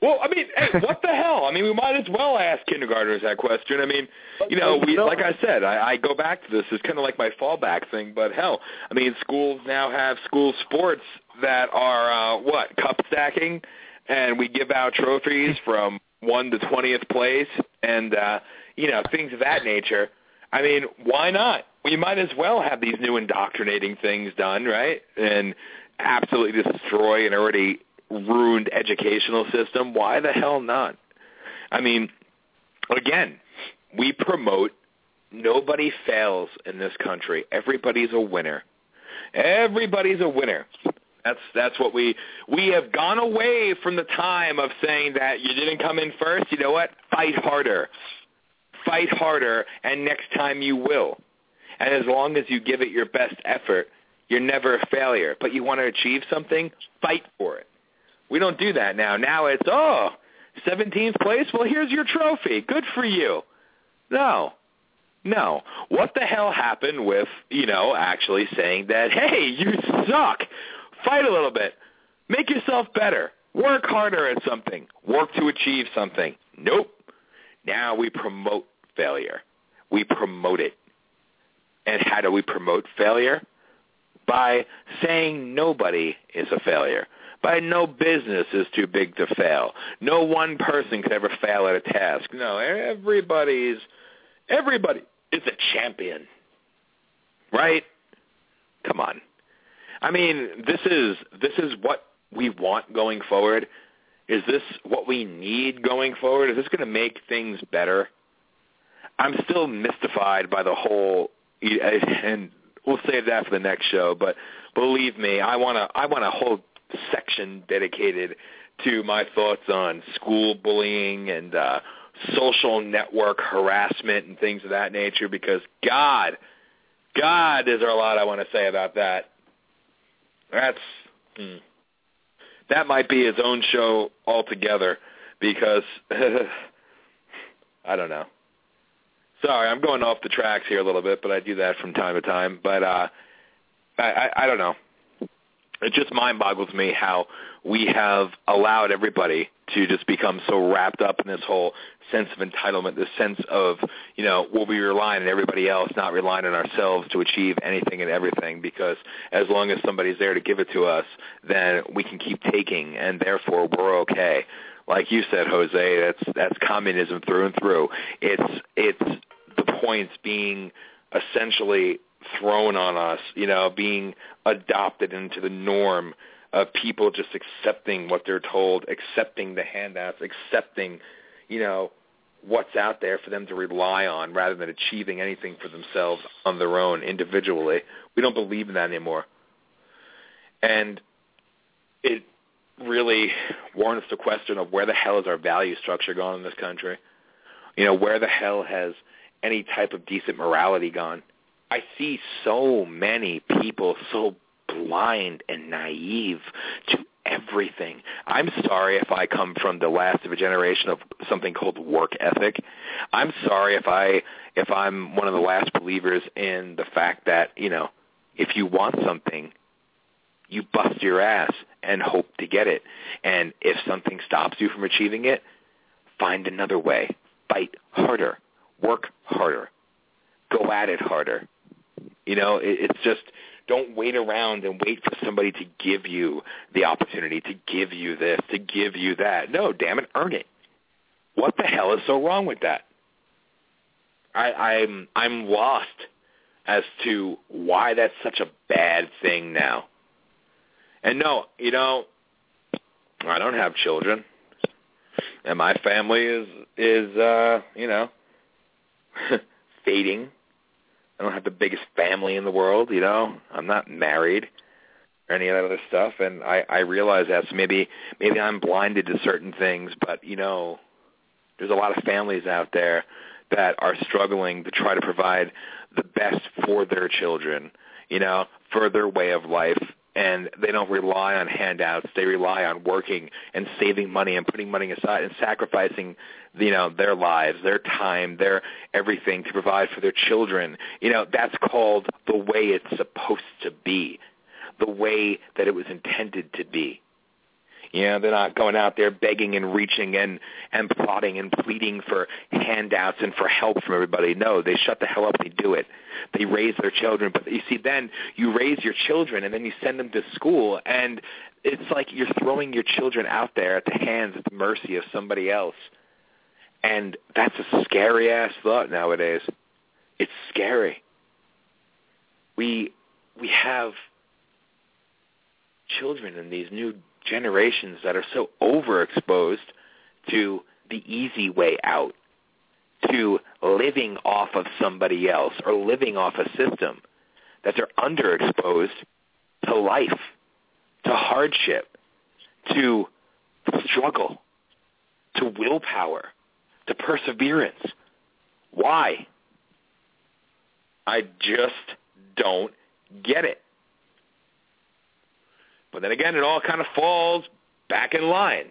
well, I mean, hey, what the hell? I mean, we might as well ask kindergartners that question. I mean, you know, we like I said, I, I go back to this. It's kind of like my fallback thing, but hell, I mean, schools now have school sports that are uh what cup stacking, and we give out trophies from one to twentieth place, and uh, you know, things of that nature. I mean, why not? We might as well have these new indoctrinating things done, right? And absolutely destroy an already ruined educational system. Why the hell not? I mean, again, we promote nobody fails in this country. Everybody's a winner. Everybody's a winner. That's that's what we we have gone away from the time of saying that you didn't come in first. You know what? Fight harder. Fight harder and next time you will. And as long as you give it your best effort, you're never a failure. But you want to achieve something, fight for it. We don't do that now. Now it's, oh, 17th place? Well, here's your trophy. Good for you. No. No. What the hell happened with, you know, actually saying that, hey, you suck. Fight a little bit. Make yourself better. Work harder at something. Work to achieve something. Nope. Now we promote failure. We promote it. And how do we promote failure? By saying nobody is a failure. By no business is too big to fail. No one person could ever fail at a task. No, everybody's everybody is a champion. Right? Come on. I mean, this is this is what we want going forward. Is this what we need going forward? Is this going to make things better? I'm still mystified by the whole and we'll save that for the next show, but believe me, I want to I want a whole section dedicated to my thoughts on school bullying and uh social network harassment and things of that nature because God, God, is there a lot I want to say about that. That's hmm, that might be its own show altogether because I don't know. Sorry, I'm going off the tracks here a little bit, but I do that from time to time. But uh, I, I, I don't know. It just mind boggles me how we have allowed everybody to just become so wrapped up in this whole sense of entitlement, this sense of, you know, we'll be relying on everybody else, not relying on ourselves to achieve anything and everything because as long as somebody's there to give it to us, then we can keep taking and therefore we're okay. Like you said, Jose, that's that's communism through and through. It's it's the points being essentially thrown on us, you know, being adopted into the norm of people just accepting what they're told, accepting the handouts, accepting, you know, what's out there for them to rely on rather than achieving anything for themselves on their own individually. We don't believe in that anymore. And it really warrants the question of where the hell is our value structure going in this country? You know, where the hell has any type of decent morality gone? I see so many people so blind and naive to everything. I'm sorry if I come from the last of a generation of something called work ethic. I'm sorry if I if I'm one of the last believers in the fact that, you know, if you want something, you bust your ass and hope to get it. And if something stops you from achieving it, find another way. Fight harder. Work harder. Go at it harder. You know, it, it's just don't wait around and wait for somebody to give you the opportunity, to give you this, to give you that. No, damn it, earn it. What the hell is so wrong with that? I, I'm I'm lost as to why that's such a bad thing now. And no, you know, I don't have children, and my family is is uh, you know fading. I don't have the biggest family in the world, you know. I'm not married or any of that other stuff, and I I realize that. So maybe maybe I'm blinded to certain things, but you know, there's a lot of families out there that are struggling to try to provide the best for their children, you know, for their way of life and they don't rely on handouts. They rely on working and saving money and putting money aside and sacrificing, you know, their lives, their time, their everything to provide for their children. You know, that's called the way it's supposed to be, the way that it was intended to be. You know, they're not going out there begging and reaching and and plotting and pleading for handouts and for help from everybody. No, they shut the hell up. They do it. They raise their children. But you see, then you raise your children and then you send them to school, and it's like you're throwing your children out there at the hands, at the mercy of somebody else. And that's a scary ass thought nowadays. It's scary. We we have children in these new generations that are so overexposed to the easy way out, to living off of somebody else or living off a system, that they're underexposed to life, to hardship, to struggle, to willpower, to perseverance. Why? I just don't get it. But then again, it all kind of falls back in line.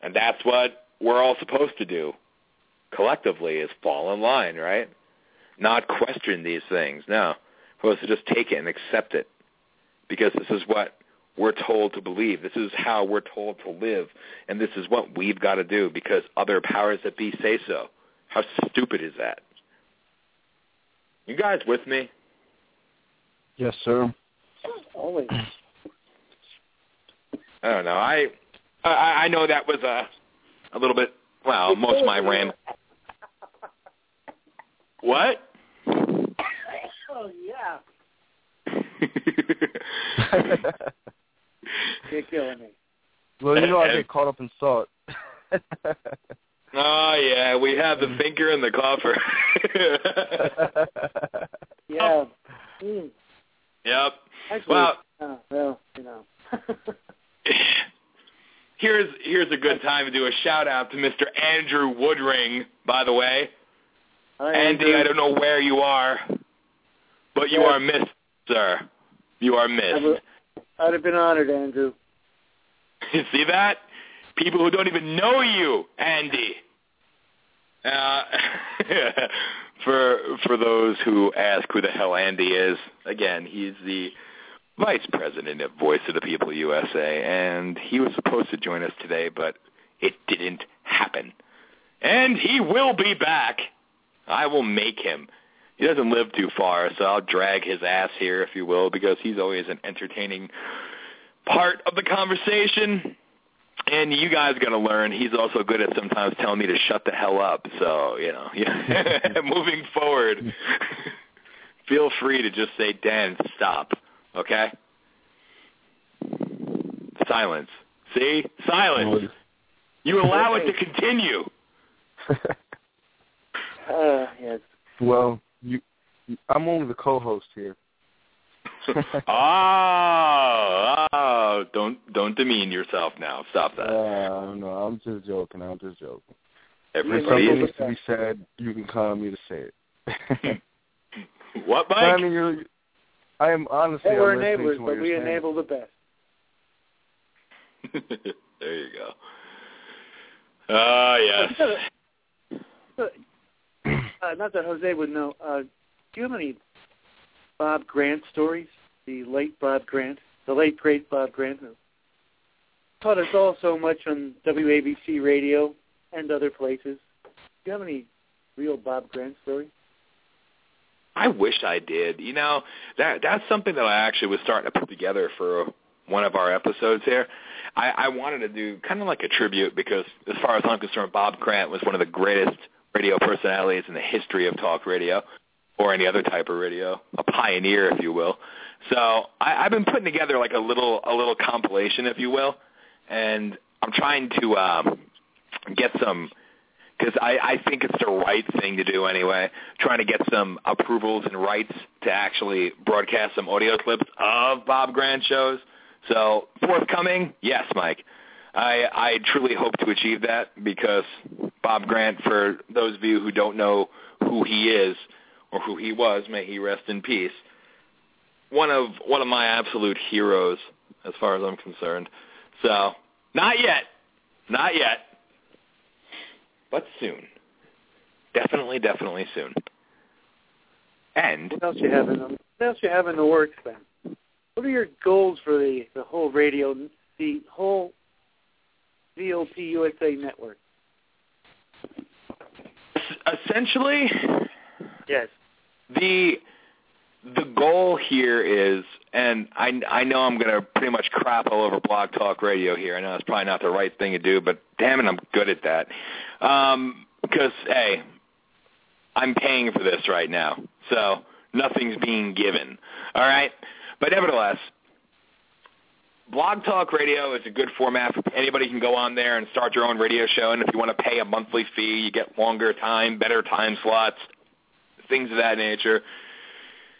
And that's what we're all supposed to do collectively is fall in line, right? Not question these things. No. We're supposed to just take it and accept it because this is what we're told to believe. This is how we're told to live. And this is what we've got to do because other powers that be say so. How stupid is that? You guys with me? Yes, sir. Always. I don't know. I I, I know that was a a little bit. Well, most of my ram. What? Oh yeah. You're killing me. well, you know I get caught up in thought. Oh yeah, we have the finger and the coffer. Yeah. Mm. yep. Actually, Well, uh, well, you know. here's here's a good time to do a shout out to Mr. Andrew Woodring. By the way, Hi, Andy, Andrew. I don't know where you are, but you are missed, sir. You are missed. I'd have been honored, Andrew. You see that? People who don't even know you, Andy. Uh, for for those who ask who the hell Andy is, again, he's the vice president of Voice of the People USA, and he was supposed to join us today, but it didn't happen. And he will be back. I will make him. He doesn't live too far, so I'll drag his ass here, if you will, because he's always an entertaining part of the conversation. And you guys got to learn. He's also good at sometimes telling me to shut the hell up. So you know, yeah. moving forward, feel free to just say, "Dan, stop." Okay. Silence. See, silence. You allow it to continue. Uh, yes. well, you, I'm only the co-host here. oh, oh, don't don't demean yourself now. Stop that. Uh, no, I'm just joking. I'm just joking. Everybody something needs to be said. You can call on me to say it. what, Mike? I mean, you're, I am honestly. Hey, we're I'm enablers, but we saying. enable the best. there you go. Ah, uh, yes. uh, not that Jose would know. Uh, do you have any Bob Grant stories? The late Bob Grant, the late great Bob Grant, who taught us all so much on WABC radio and other places. Do you have any real Bob Grant stories? I wish I did. You know, that that's something that I actually was starting to put together for one of our episodes here. I, I wanted to do kind of like a tribute because, as far as I'm concerned, Bob Grant was one of the greatest radio personalities in the history of talk radio or any other type of radio, a pioneer, if you will. So I, I've been putting together like a little a little compilation, if you will, and I'm trying to um, get some because I, I think it's the right thing to do anyway. Trying to get some approvals and rights to actually broadcast some audio clips of Bob Grant shows. So forthcoming, yes, Mike. I, I truly hope to achieve that because Bob Grant, for those of you who don't know who he is or who he was, may he rest in peace. One of one of my absolute heroes, as far as I'm concerned. So, not yet, not yet, but soon. Definitely, definitely soon. And what else you have in the, what else you have in the works then? What are your goals for the the whole radio, the whole VOP USA network? Essentially, yes. The the goal here is, and I I know I'm going to pretty much crap all over Blog Talk Radio here. I know it's probably not the right thing to do, but damn it, I'm good at that. Um, because hey, I'm paying for this right now, so nothing's being given. All right, but nevertheless, Blog Talk Radio is a good format. Anybody can go on there and start your own radio show, and if you want to pay a monthly fee, you get longer time, better time slots, things of that nature.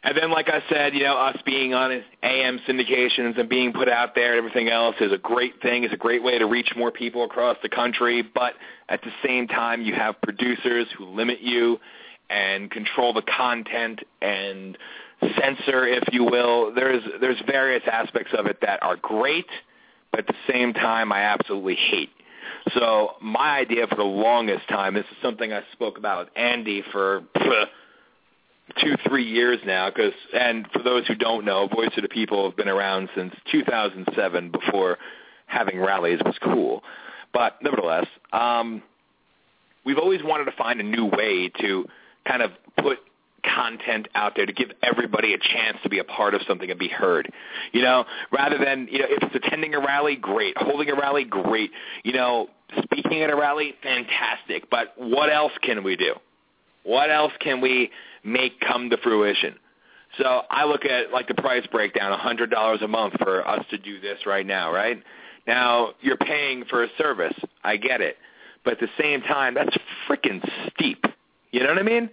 And then, like I said, you know, us being on AM syndications and being put out there and everything else is a great thing. It's a great way to reach more people across the country. But at the same time, you have producers who limit you and control the content and censor, if you will. There's there's various aspects of it that are great, but at the same time, I absolutely hate. So my idea for the longest time, this is something I spoke about with Andy for two, three years now. Because, and for those who don't know, Voice of the People have been around since 2007, before having rallies was cool. But nevertheless, um, we've always wanted to find a new way to kind of put content out there to give everybody a chance to be a part of something and be heard. You know, rather than, you know, if it's attending a rally, great. Holding a rally, great. You know, speaking at a rally, fantastic. But what else can we do? What else can we make come to fruition? So I look at like the price breakdown, $100 a month for us to do this right now, right? Now, you're paying for a service. I get it. But at the same time, that's freaking steep. You know what I mean?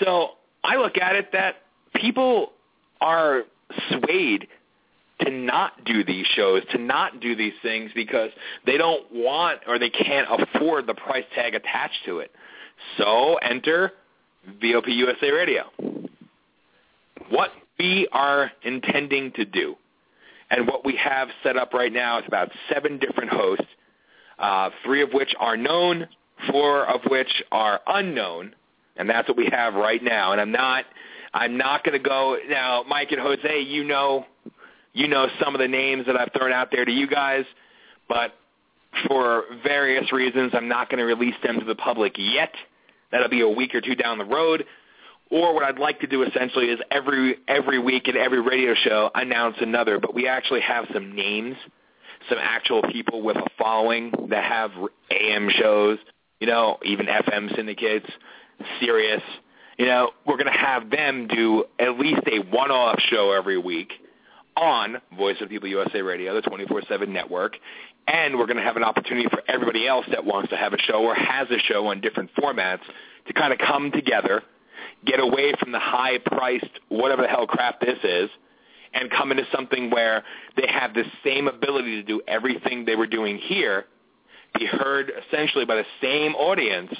So I look at it that people are swayed to not do these shows, to not do these things because they don't want or they can't afford the price tag attached to it. So enter VOP USA Radio. What we are intending to do and what we have set up right now is about seven different hosts, uh, three of which are known, four of which are unknown, and that's what we have right now. And I'm not, I'm not going to go now. Mike and Jose, you know, you know some of the names that I've thrown out there to you guys, but for various reasons, I'm not going to release them to the public yet. That'll be a week or two down the road. Or what I'd like to do essentially is every every week in every radio show announce another. But we actually have some names, some actual people with a following that have AM shows, you know, even FM syndicates, Sirius. You know, we're going to have them do at least a one-off show every week on Voice of People USA Radio, the 24/7 network, and we're going to have an opportunity for everybody else that wants to have a show or has a show on different formats to kind of come together, get away from the high-priced whatever the hell crap this is, and come into something where they have the same ability to do everything they were doing here, be heard essentially by the same audience,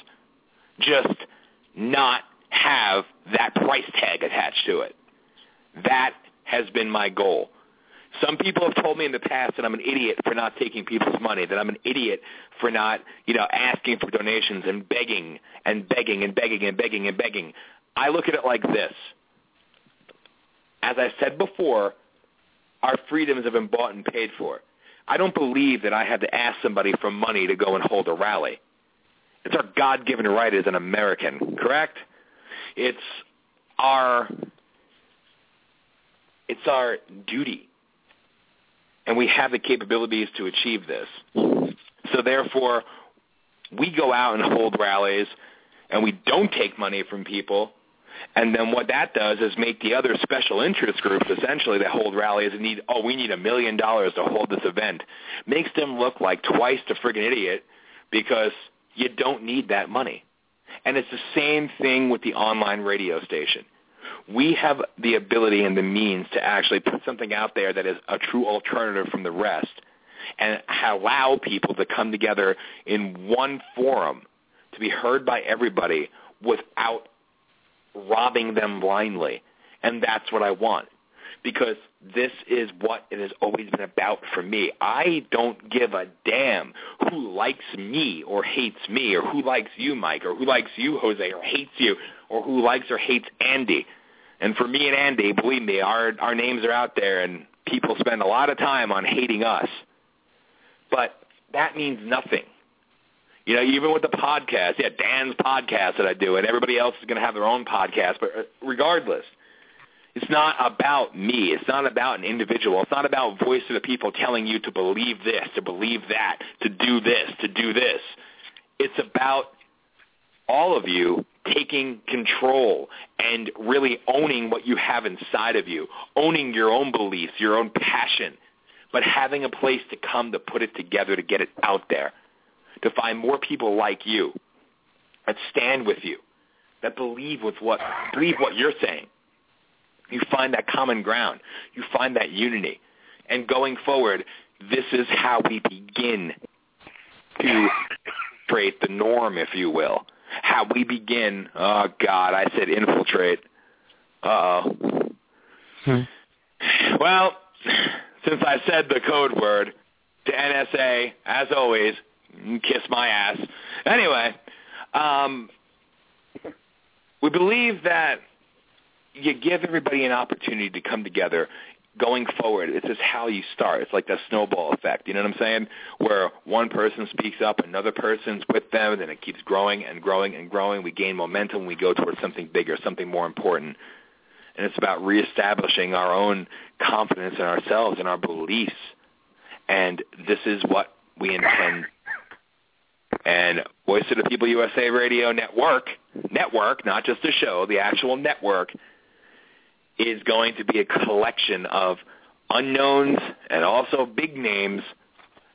just not have that price tag attached to it. That has been my goal. Some people have told me in the past that I'm an idiot for not taking people's money, that I'm an idiot for not, you know, asking for donations and begging and begging and begging and begging and begging. I look at it like this. As I said before, our freedoms have been bought and paid for. I don't believe that I had to ask somebody for money to go and hold a rally. It's our God-given right as an American, correct? It's our it's our duty. And we have the capabilities to achieve this. So therefore, we go out and hold rallies and we don't take money from people. And then what that does is make the other special interest groups essentially that hold rallies and need, oh, we need a million dollars to hold this event. Makes them look like twice the friggin' idiot because you don't need that money. And it's the same thing with the online radio station we have the ability and the means to actually put something out there that is a true alternative from the rest and allow people to come together in one forum to be heard by everybody without robbing them blindly. And that's what I want because this is what it has always been about for me. I don't give a damn who likes me or hates me or who likes you, Mike, or who likes you, Jose, or hates you, or who likes or hates Andy. And for me and Andy, believe me, our our names are out there, and people spend a lot of time on hating us. But that means nothing. You know, even with the podcast, yeah, Dan's podcast that I do, and everybody else is going to have their own podcast. But uh, regardless, it's not about me. It's not about an individual. It's not about voice of the people telling you to believe this, to believe that, to do this, to do this. It's about all of you taking control and really owning what you have inside of you, owning your own beliefs, your own passion, but having a place to come to put it together to get it out there, to find more people like you that stand with you, that believe with what believe what you're saying. You find that common ground. You find that unity. And going forward, this is how we begin to create the norm, if you will how we begin. Oh God, I said infiltrate. Uh oh. Hmm. Well, since I said the code word to NSA, as always, kiss my ass. Anyway, um, we believe that you give everybody an opportunity to come together going forward, it's just how you start. It's like that snowball effect. You know what I'm saying? Where one person speaks up, another person's with them, and then it keeps growing and growing and growing. We gain momentum. We go towards something bigger, something more important. And it's about reestablishing our own confidence in ourselves and our beliefs. And this is what we intend. And Voice of the People USA Radio Network, network, not just a show, the actual network – is going to be a collection of unknowns and also big names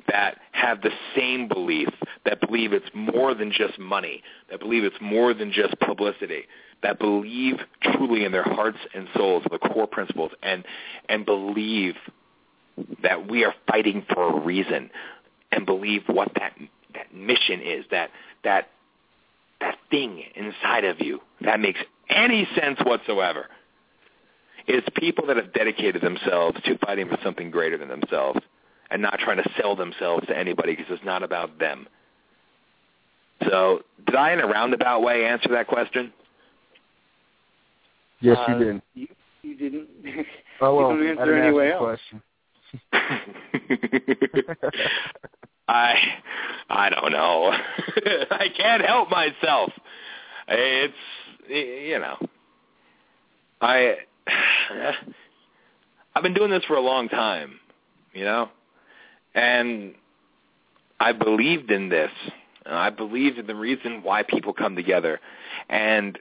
that have the same belief, that believe it's more than just money, that believe it's more than just publicity, that believe truly in their hearts and souls the core principles and and believe that we are fighting for a reason and believe what that that mission is, that that that thing inside of you that makes any sense whatsoever. It's people that have dedicated themselves to fighting for something greater than themselves and not trying to sell themselves to anybody because it's not about them. So did I, in a roundabout way, answer that question? Yes, you uh, did. You, you didn't. Oh, well, you didn't answer I anyway else. I I don't know. I can't help myself. It's you know. I I've been doing this for a long time, you know, and I believed in this. I believed in the reason why people come together. And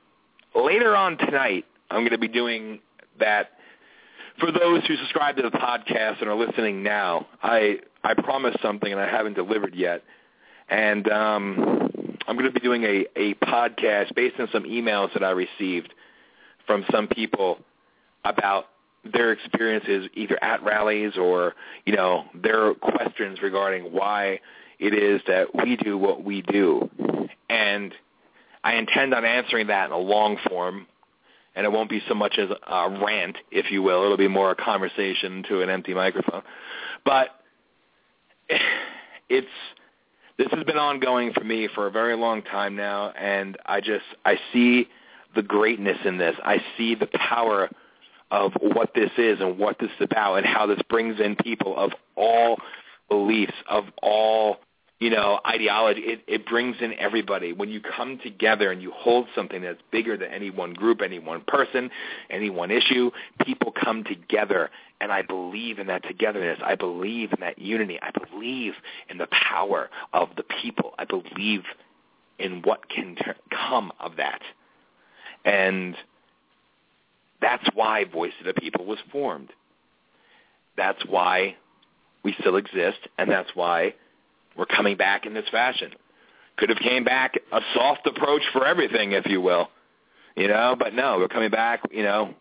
later on tonight, I'm going to be doing that. For those who subscribe to the podcast and are listening now, I I promised something and I haven't delivered yet. And um, I'm going to be doing a, a podcast based on some emails that I received from some people about their experiences either at rallies or you know their questions regarding why it is that we do what we do. And I intend on answering that in a long form, and it won't be so much as a rant, if you will. It'll be more a conversation to an empty microphone. But it's this has been ongoing for me for a very long time now, and I just I see the greatness in this. I see the power of what this is and what this is about and how this brings in people of all beliefs, of all you know, ideology. It, it brings in everybody. When you come together and you hold something that's bigger than any one group, any one person, any one issue, people come together. And I believe in that togetherness. I believe in that unity. I believe in the power of the people. I believe in what can ter- come of that. And that's why Voice of the People was formed. That's why we still exist, and that's why we're coming back in this fashion. Could have came back a soft approach for everything, if you will, you know. But no, we're coming back. You know,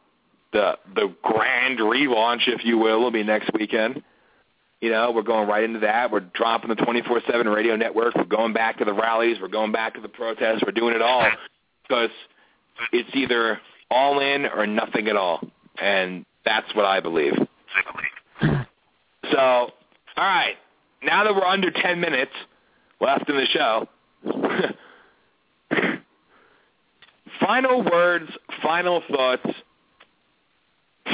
the the grand relaunch, if you will, will be next weekend. You know, we're going right into that. We're dropping the 24/7 radio network. We're going back to the rallies. We're going back to the protests. We're doing it all because it's either all in or nothing at all, and that's what I believe. So, all right, now that we're under 10 minutes left in the show, final words, final thoughts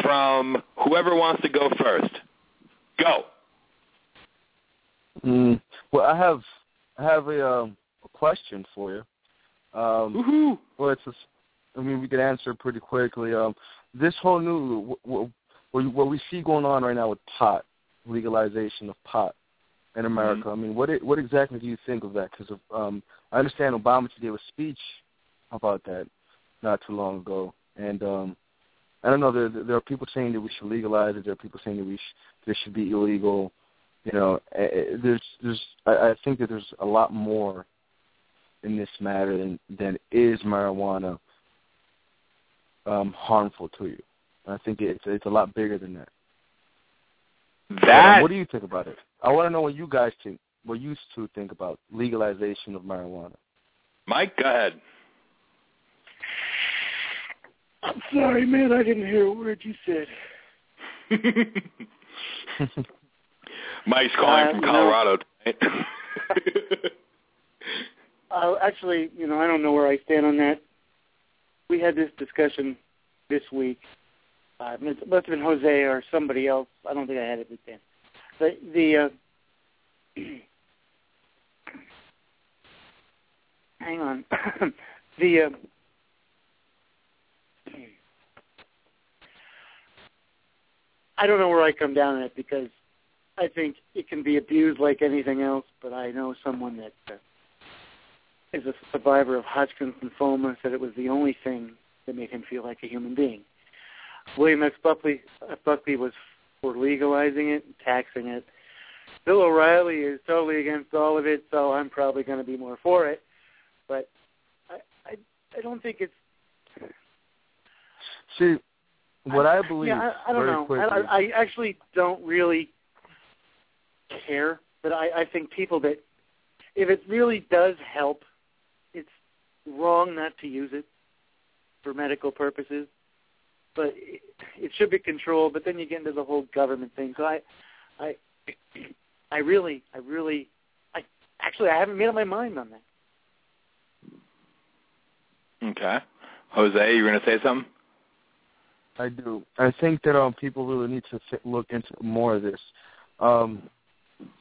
from whoever wants to go first. Go. Mm, well, I have I have a, um, a question for you. Um, well, it's a, I mean, we could answer pretty quickly. Um, this whole new what, what we see going on right now with pot legalization of pot in America. Mm-hmm. I mean, what it, what exactly do you think of that? Because um, I understand Obama gave a speech about that not too long ago, and um, I don't know. There there are people saying that we should legalize it. There are people saying that we sh- this should be illegal. You know, there's there's I, I think that there's a lot more in this matter than than is marijuana um, harmful to you. I think it's it's a lot bigger than that. That what do you think about it? I want to know what you guys think, what you two think about legalization of marijuana. Mike, go ahead. I'm sorry, man. I didn't hear a word you said. Mike's calling Uh, from you know- Colorado tonight. Uh, actually, you know, I don't know where I stand on that. We had this discussion this week. Uh, it must have been Jose or somebody else. I don't think I had it with Dan. The the uh, hang on. the uh, I don't know where I come down on it because I think it can be abused like anything else. But I know someone that uh, is a survivor of Hodgkin's lymphoma said it was the only thing that made him feel like a human being. William F. Buckley, uh, Buckley was for legalizing it and taxing it. Bill O'Reilly is totally against all of it, so I'm probably going to be more for it. But I, I, I don't think it's. See, what I, believe Yeah, I, I don't know. quickly. I, I actually don't really care, but I, I think people that, if it really does help, wrong not to use it for medical purposes. But it, it should be controlled. But then you get into the whole government thing. So I, I, I really, I really, I actually I haven't made up my mind on that. okay. Jose, you were going to say something? I do. I think that um people really need to th- look into more of this. Um,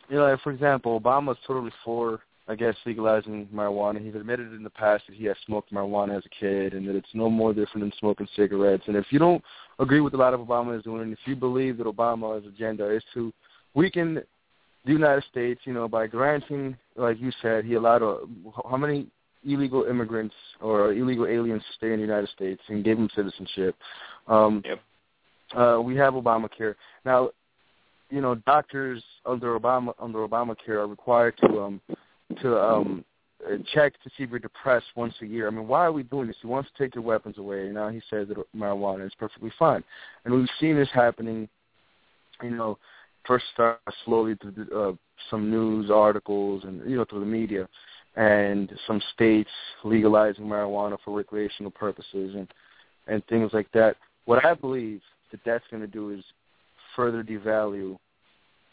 you know, like for example, Obama's totally for, I guess, legalizing marijuana. He's admitted in the past that he has smoked marijuana as a kid, and that it's no more different than smoking cigarettes. And if you don't agree with a lot of Obama is doing, and if you believe that Obama's agenda is to weaken the United States, you know, by granting, like you said, he allowed a, how many illegal immigrants or illegal aliens to stay in the United States and gave them citizenship. Um, Yep. uh, we have Obamacare now. You know, doctors under Obama under Obamacare are required to um to um check to see if you're depressed once a year. I mean, why are we doing this? He wants to take your weapons away, and now he says that marijuana is perfectly fine. And we've seen this happening, you know, first started slowly through uh, some news articles and you know through the media, and some states legalizing marijuana for recreational purposes and and things like that. What I believe that that's going to do is further devalue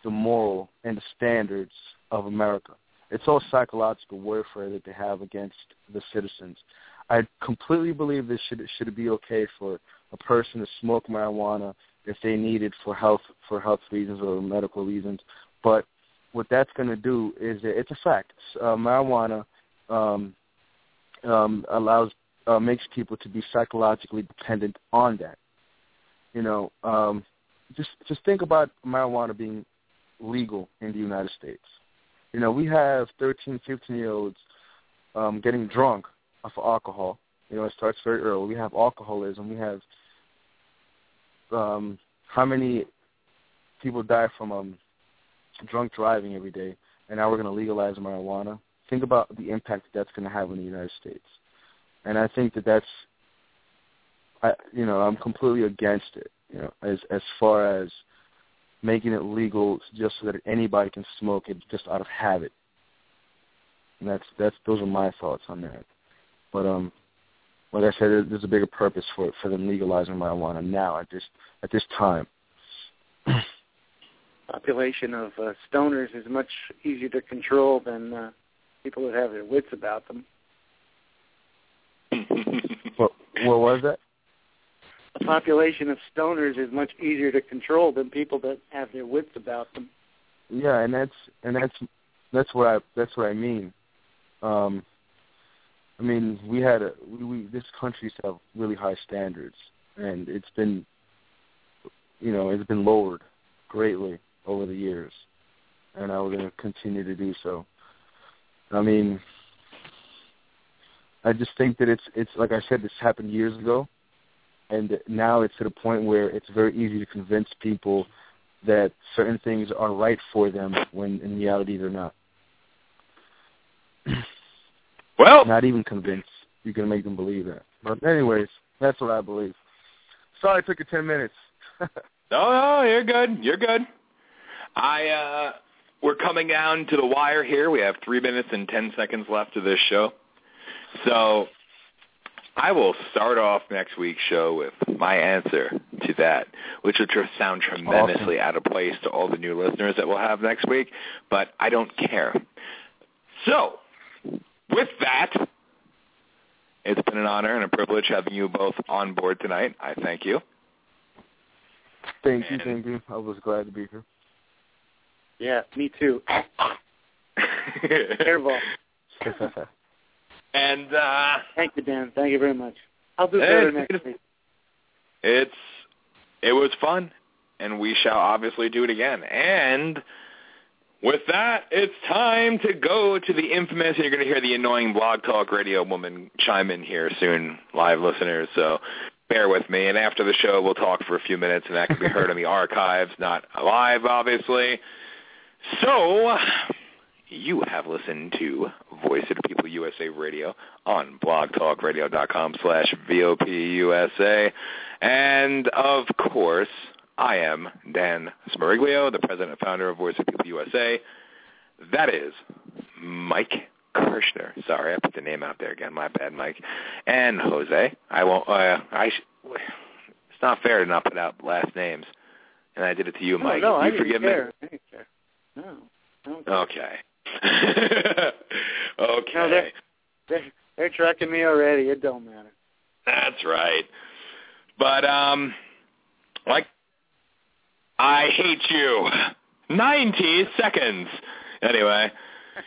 the moral and the standards of America. It's all psychological warfare that they have against the citizens. I completely believe this should should be okay for a person to smoke marijuana if they need it for health for health reasons or medical reasons. But what that's going to do is that it's a fact. Uh, marijuana um, um, allows uh, makes people to be psychologically dependent on that. You know, um, just just think about marijuana being legal in the United States. You know, we have 13, 15 year olds um, getting drunk off of alcohol. You know, it starts very early. We have alcoholism. We have um, how many people die from um, drunk driving every day, and now we're going to legalize marijuana. Think about the impact that that's going to have in the United States, and I think that that's, I you know, I'm completely against it. You know, as as far as making it legal just so that anybody can smoke it just out of habit. And that's that's those are my thoughts on that. But um, like I said, there's a bigger purpose for for them legalizing marijuana now at this at this time. Population of uh, stoners is much easier to control than uh, people that have their wits about them. what what was that? A population of stoners is much easier to control than people that have their wits about them. Yeah, and that's and that's that's what I that's what I mean. Um, I mean, we had a we, we this country used to have really high standards, and it's been, you know, it's been lowered greatly over the years, and I was going to continue to do so. I mean, I just think that it's it's like I said, this happened years ago, and now it's to the point where it's very easy to convince people that certain things are right for them when in reality they're not. Well, not even convinced. You can make them believe that. But anyways, that's what I believe. Sorry, it took you ten minutes. no, no, you're good. You're good. I uh we're coming down to the wire here. We have three minutes and ten seconds left of this show. So I will start off next week's show with my answer to that, which will just sound tremendously awesome. out of place to all the new listeners that we'll have next week, but I don't care. So, with that, it's been an honor and a privilege having you both on board tonight. I thank you. Thank you, thank you. I was glad to be here. Yeah, me too. Careful. and uh Thank you, Dan. Thank you very much. I'll do better next week. It's it was fun and we shall obviously do it again. And with that, it's time to go to the infamous, and you're going to hear the annoying blog talk radio woman chime in here soon, live listeners, so bear with me. And after the show, we'll talk for a few minutes, and that can be heard in the archives, not live, obviously. So, you have listened to Voice of the People USA Radio on blogtalkradio.com slash VOPUSA. And, of course, I am Dan Smeriglio, the president and founder of Voice of People USA. That is Mike Kirschner. Sorry, I put the name out there again. My bad, Mike. And Jose. I won't. Uh, I. Sh- it's not fair to not put out last names, and I did it to you, Mike. No, no, you I forgive care. me? I didn't care. No. Okay. okay. No, they're, they're they're tracking me already. It don't matter. That's right. But um, like I hate you. 90 seconds. Anyway,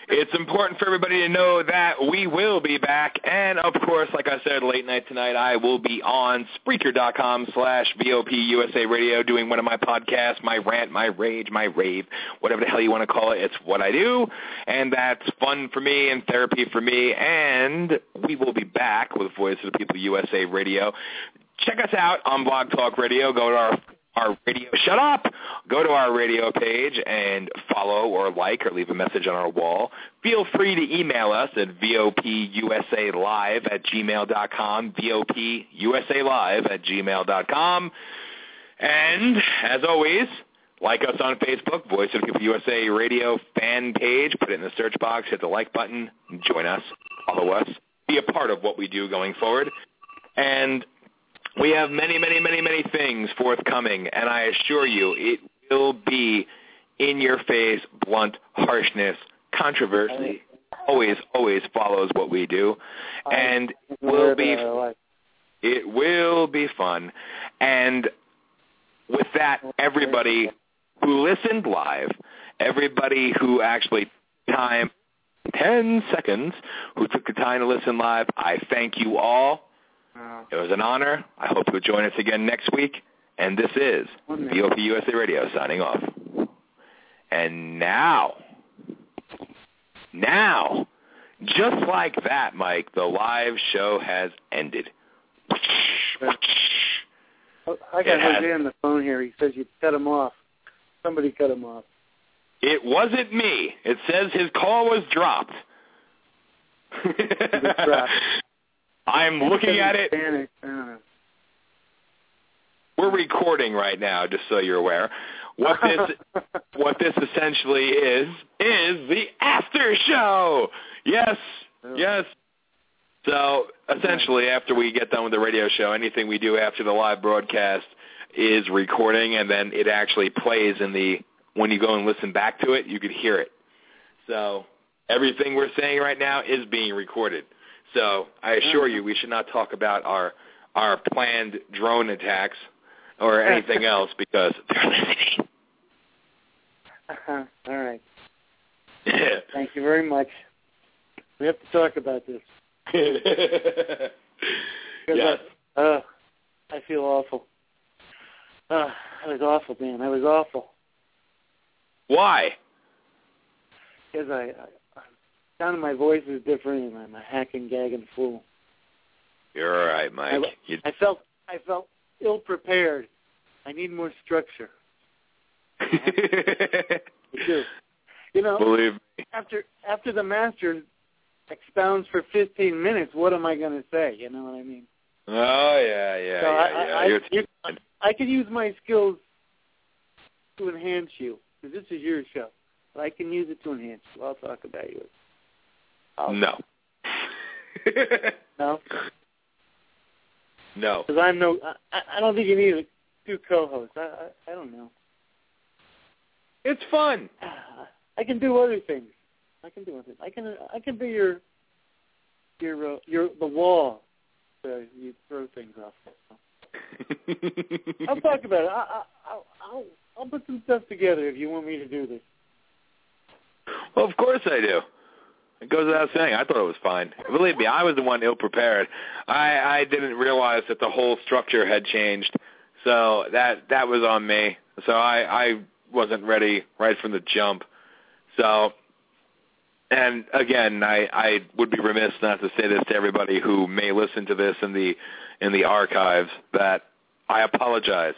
it's important for everybody to know that we will be back. And, of course, like I said, late night tonight, I will be on Spreaker.com slash VOPUSA Radio doing one of my podcasts, my rant, my rage, my rave, whatever the hell you want to call it. It's what I do. And that's fun for me and therapy for me. And we will be back with Voice of the People USA Radio. Check us out on Blog Talk Radio. Go to our our radio shut up go to our radio page and follow or like or leave a message on our wall feel free to email us at vopusalive at gmail.com, vopusalive at gmail.com. and as always like us on Facebook, Voice of People USA Radio fan page. Put it in the search box, hit the like button, join us, follow us, be a part of what we do going forward. And we have many, many, many, many things forthcoming, and I assure you it will be in your face, blunt harshness, controversy. Always, always follows what we do, and will be it will be fun. And with that, everybody who listened live, everybody who actually time 10 seconds who took the time to listen live, I thank you all. It was an honor. I hope you'll join us again next week. And this is VOP USA Radio signing off. And now, now, just like that, Mike, the live show has ended. I got Jose on the phone here. He says you cut him off. Somebody cut him off. It wasn't me. It says his call was dropped. I'm looking at it. We're recording right now, just so you're aware. What this what this essentially is is the after show. Yes, yes. So essentially, after we get done with the radio show, anything we do after the live broadcast is recording, and then it actually plays in the when you go and listen back to it, you could hear it. So everything we're saying right now is being recorded. So I assure you, we should not talk about our our planned drone attacks or anything else because they're listening. Uh-huh. All right. Thank you very much. We have to talk about this. yes. I, uh, I feel awful. Uh, I was awful, man. I was awful. Why? Because I sound of my voice is different, and I'm a hacking, gagging fool. You're all right, Mike. I, you... I felt I felt ill prepared. I need more structure. I do. You know, Believe me. after after the master expounds for 15 minutes, what am I going to say? You know what I mean? Oh yeah, yeah, so yeah, I, yeah. I, You're you, I can use my skills to enhance you because this is your show. But I can use it to enhance you. I'll talk about you. I'll, no. no. No. Because I'm no. I, I don't think you need two co-hosts. I, I I don't know. It's fun. I can do other things. I can do other. Things. I can I can be your your uh, your the wall that you throw things off. I'll talk about it. I, I, I'll I'll I'll put some stuff together if you want me to do this. Well, of course I do. It goes without saying. I thought it was fine. Believe me, I was the one ill prepared. I I didn't realize that the whole structure had changed. So that that was on me. So I I wasn't ready right from the jump. So and again, I I would be remiss not to say this to everybody who may listen to this in the in the archives that I apologize.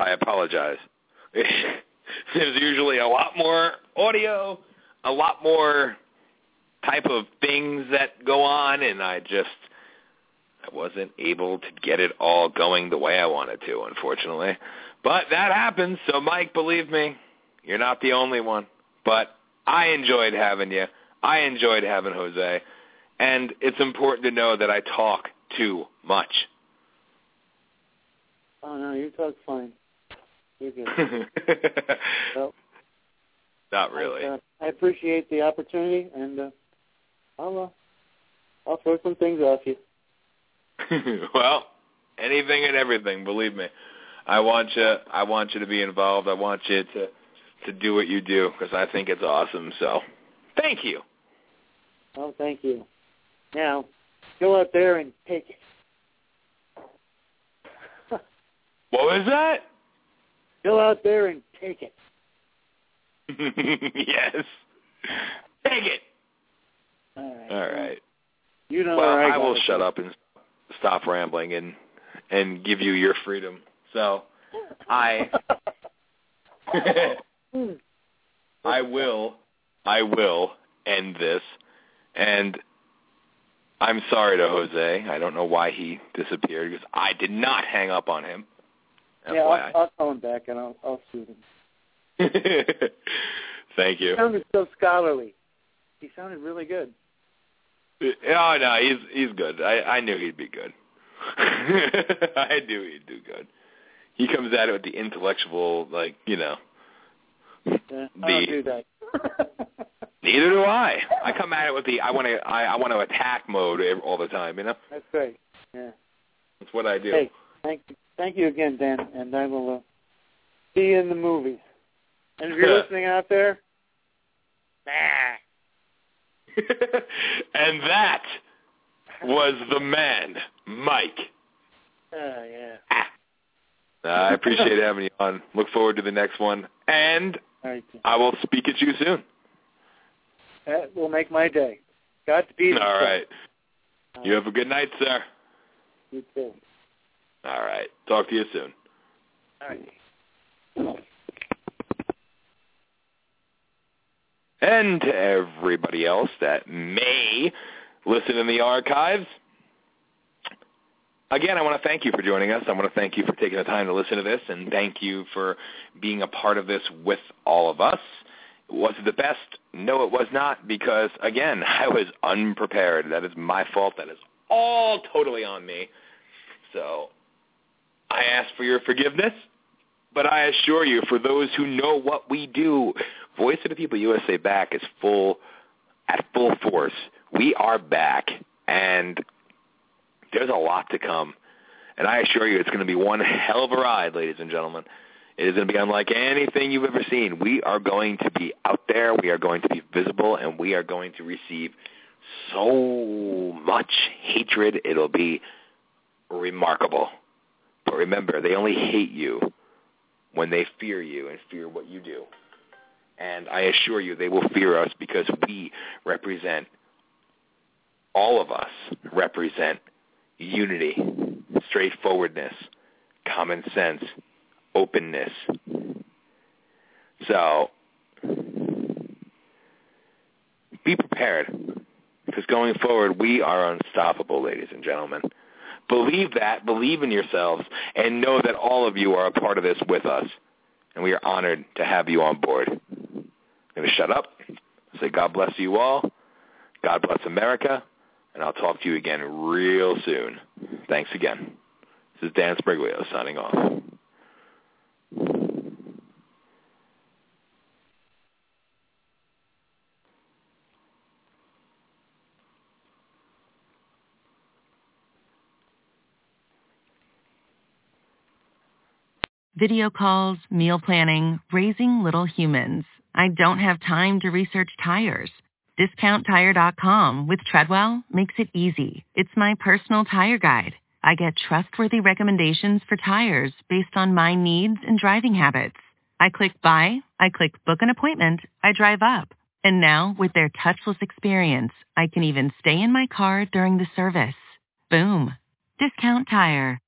I apologize. There's usually a lot more audio, a lot more type of things that go on, and I just I wasn't able to get it all going the way I wanted to, unfortunately. But that happens. So, Mike, believe me, you're not the only one. But I enjoyed having you. I enjoyed having Jose, and it's important to know that I talk too much. Oh no, you talk fine. You're good. Not really. I, uh, I appreciate the opportunity, and uh, I'll uh, I'll throw some things at you. well, anything and everything. Believe me, I want you. I want you to be involved. I want you to to do what you do because I think it's awesome. So, thank you. Oh, thank you. Now, go out there and take it. What was that? Go out there and take it. yes. Take it. All right. All right. You know Well, I, I will shut up and stop rambling and and give you your freedom. So, I I will I will end this and I'm sorry to Jose. I don't know why he disappeared because I did not hang up on him. yeah, FYI. I'll, I'll call him back and I'll I'll shoot him. Thank you. He sounded so scholarly. He sounded really good. Oh no, he's he's good. I I knew he'd be good. I knew he'd do good. He comes at it with the intellectual, like you know. Yeah, I don't do that. Neither do I. I come at it with the I want to I, I want to attack mode all the time. You know. That's right. Yeah. That's what I do. Hey, thank you, thank you again, Dan, and I will uh, see you in the movies. And if you're listening out there, nah. and that was the man, Mike. Oh yeah. Uh, I appreciate having you on. Look forward to the next one, and right. I will speak at you soon. That will make my day. Godspeed. All right. You have a good night, sir. You too. All right. Talk to you soon. All right. And to everybody else that may listen in the archives, again, I want to thank you for joining us. I want to thank you for taking the time to listen to this, and thank you for being a part of this with all of us. Was it the best? No, it was not, because, again, I was unprepared. That is my fault. That is all totally on me. So I ask for your forgiveness, but I assure you, for those who know what we do, Voice of the People USA back is full, at full force. We are back, and there's a lot to come. And I assure you, it's going to be one hell of a ride, ladies and gentlemen. It is going to be unlike anything you've ever seen. We are going to be out there. We are going to be visible, and we are going to receive so much hatred. It'll be remarkable. But remember, they only hate you when they fear you and fear what you do. And I assure you, they will fear us because we represent, all of us represent unity, straightforwardness, common sense, openness. So be prepared because going forward, we are unstoppable, ladies and gentlemen. Believe that, believe in yourselves, and know that all of you are a part of this with us. And we are honored to have you on board. I'm going to shut up, say God bless you all, God bless America, and I'll talk to you again real soon. Thanks again. This is Dan Spriglio signing off. Video calls, meal planning, raising little humans. I don't have time to research tires. DiscountTire.com with Treadwell makes it easy. It's my personal tire guide. I get trustworthy recommendations for tires based on my needs and driving habits. I click buy, I click book an appointment, I drive up. And now, with their touchless experience, I can even stay in my car during the service. Boom. Discount Tire.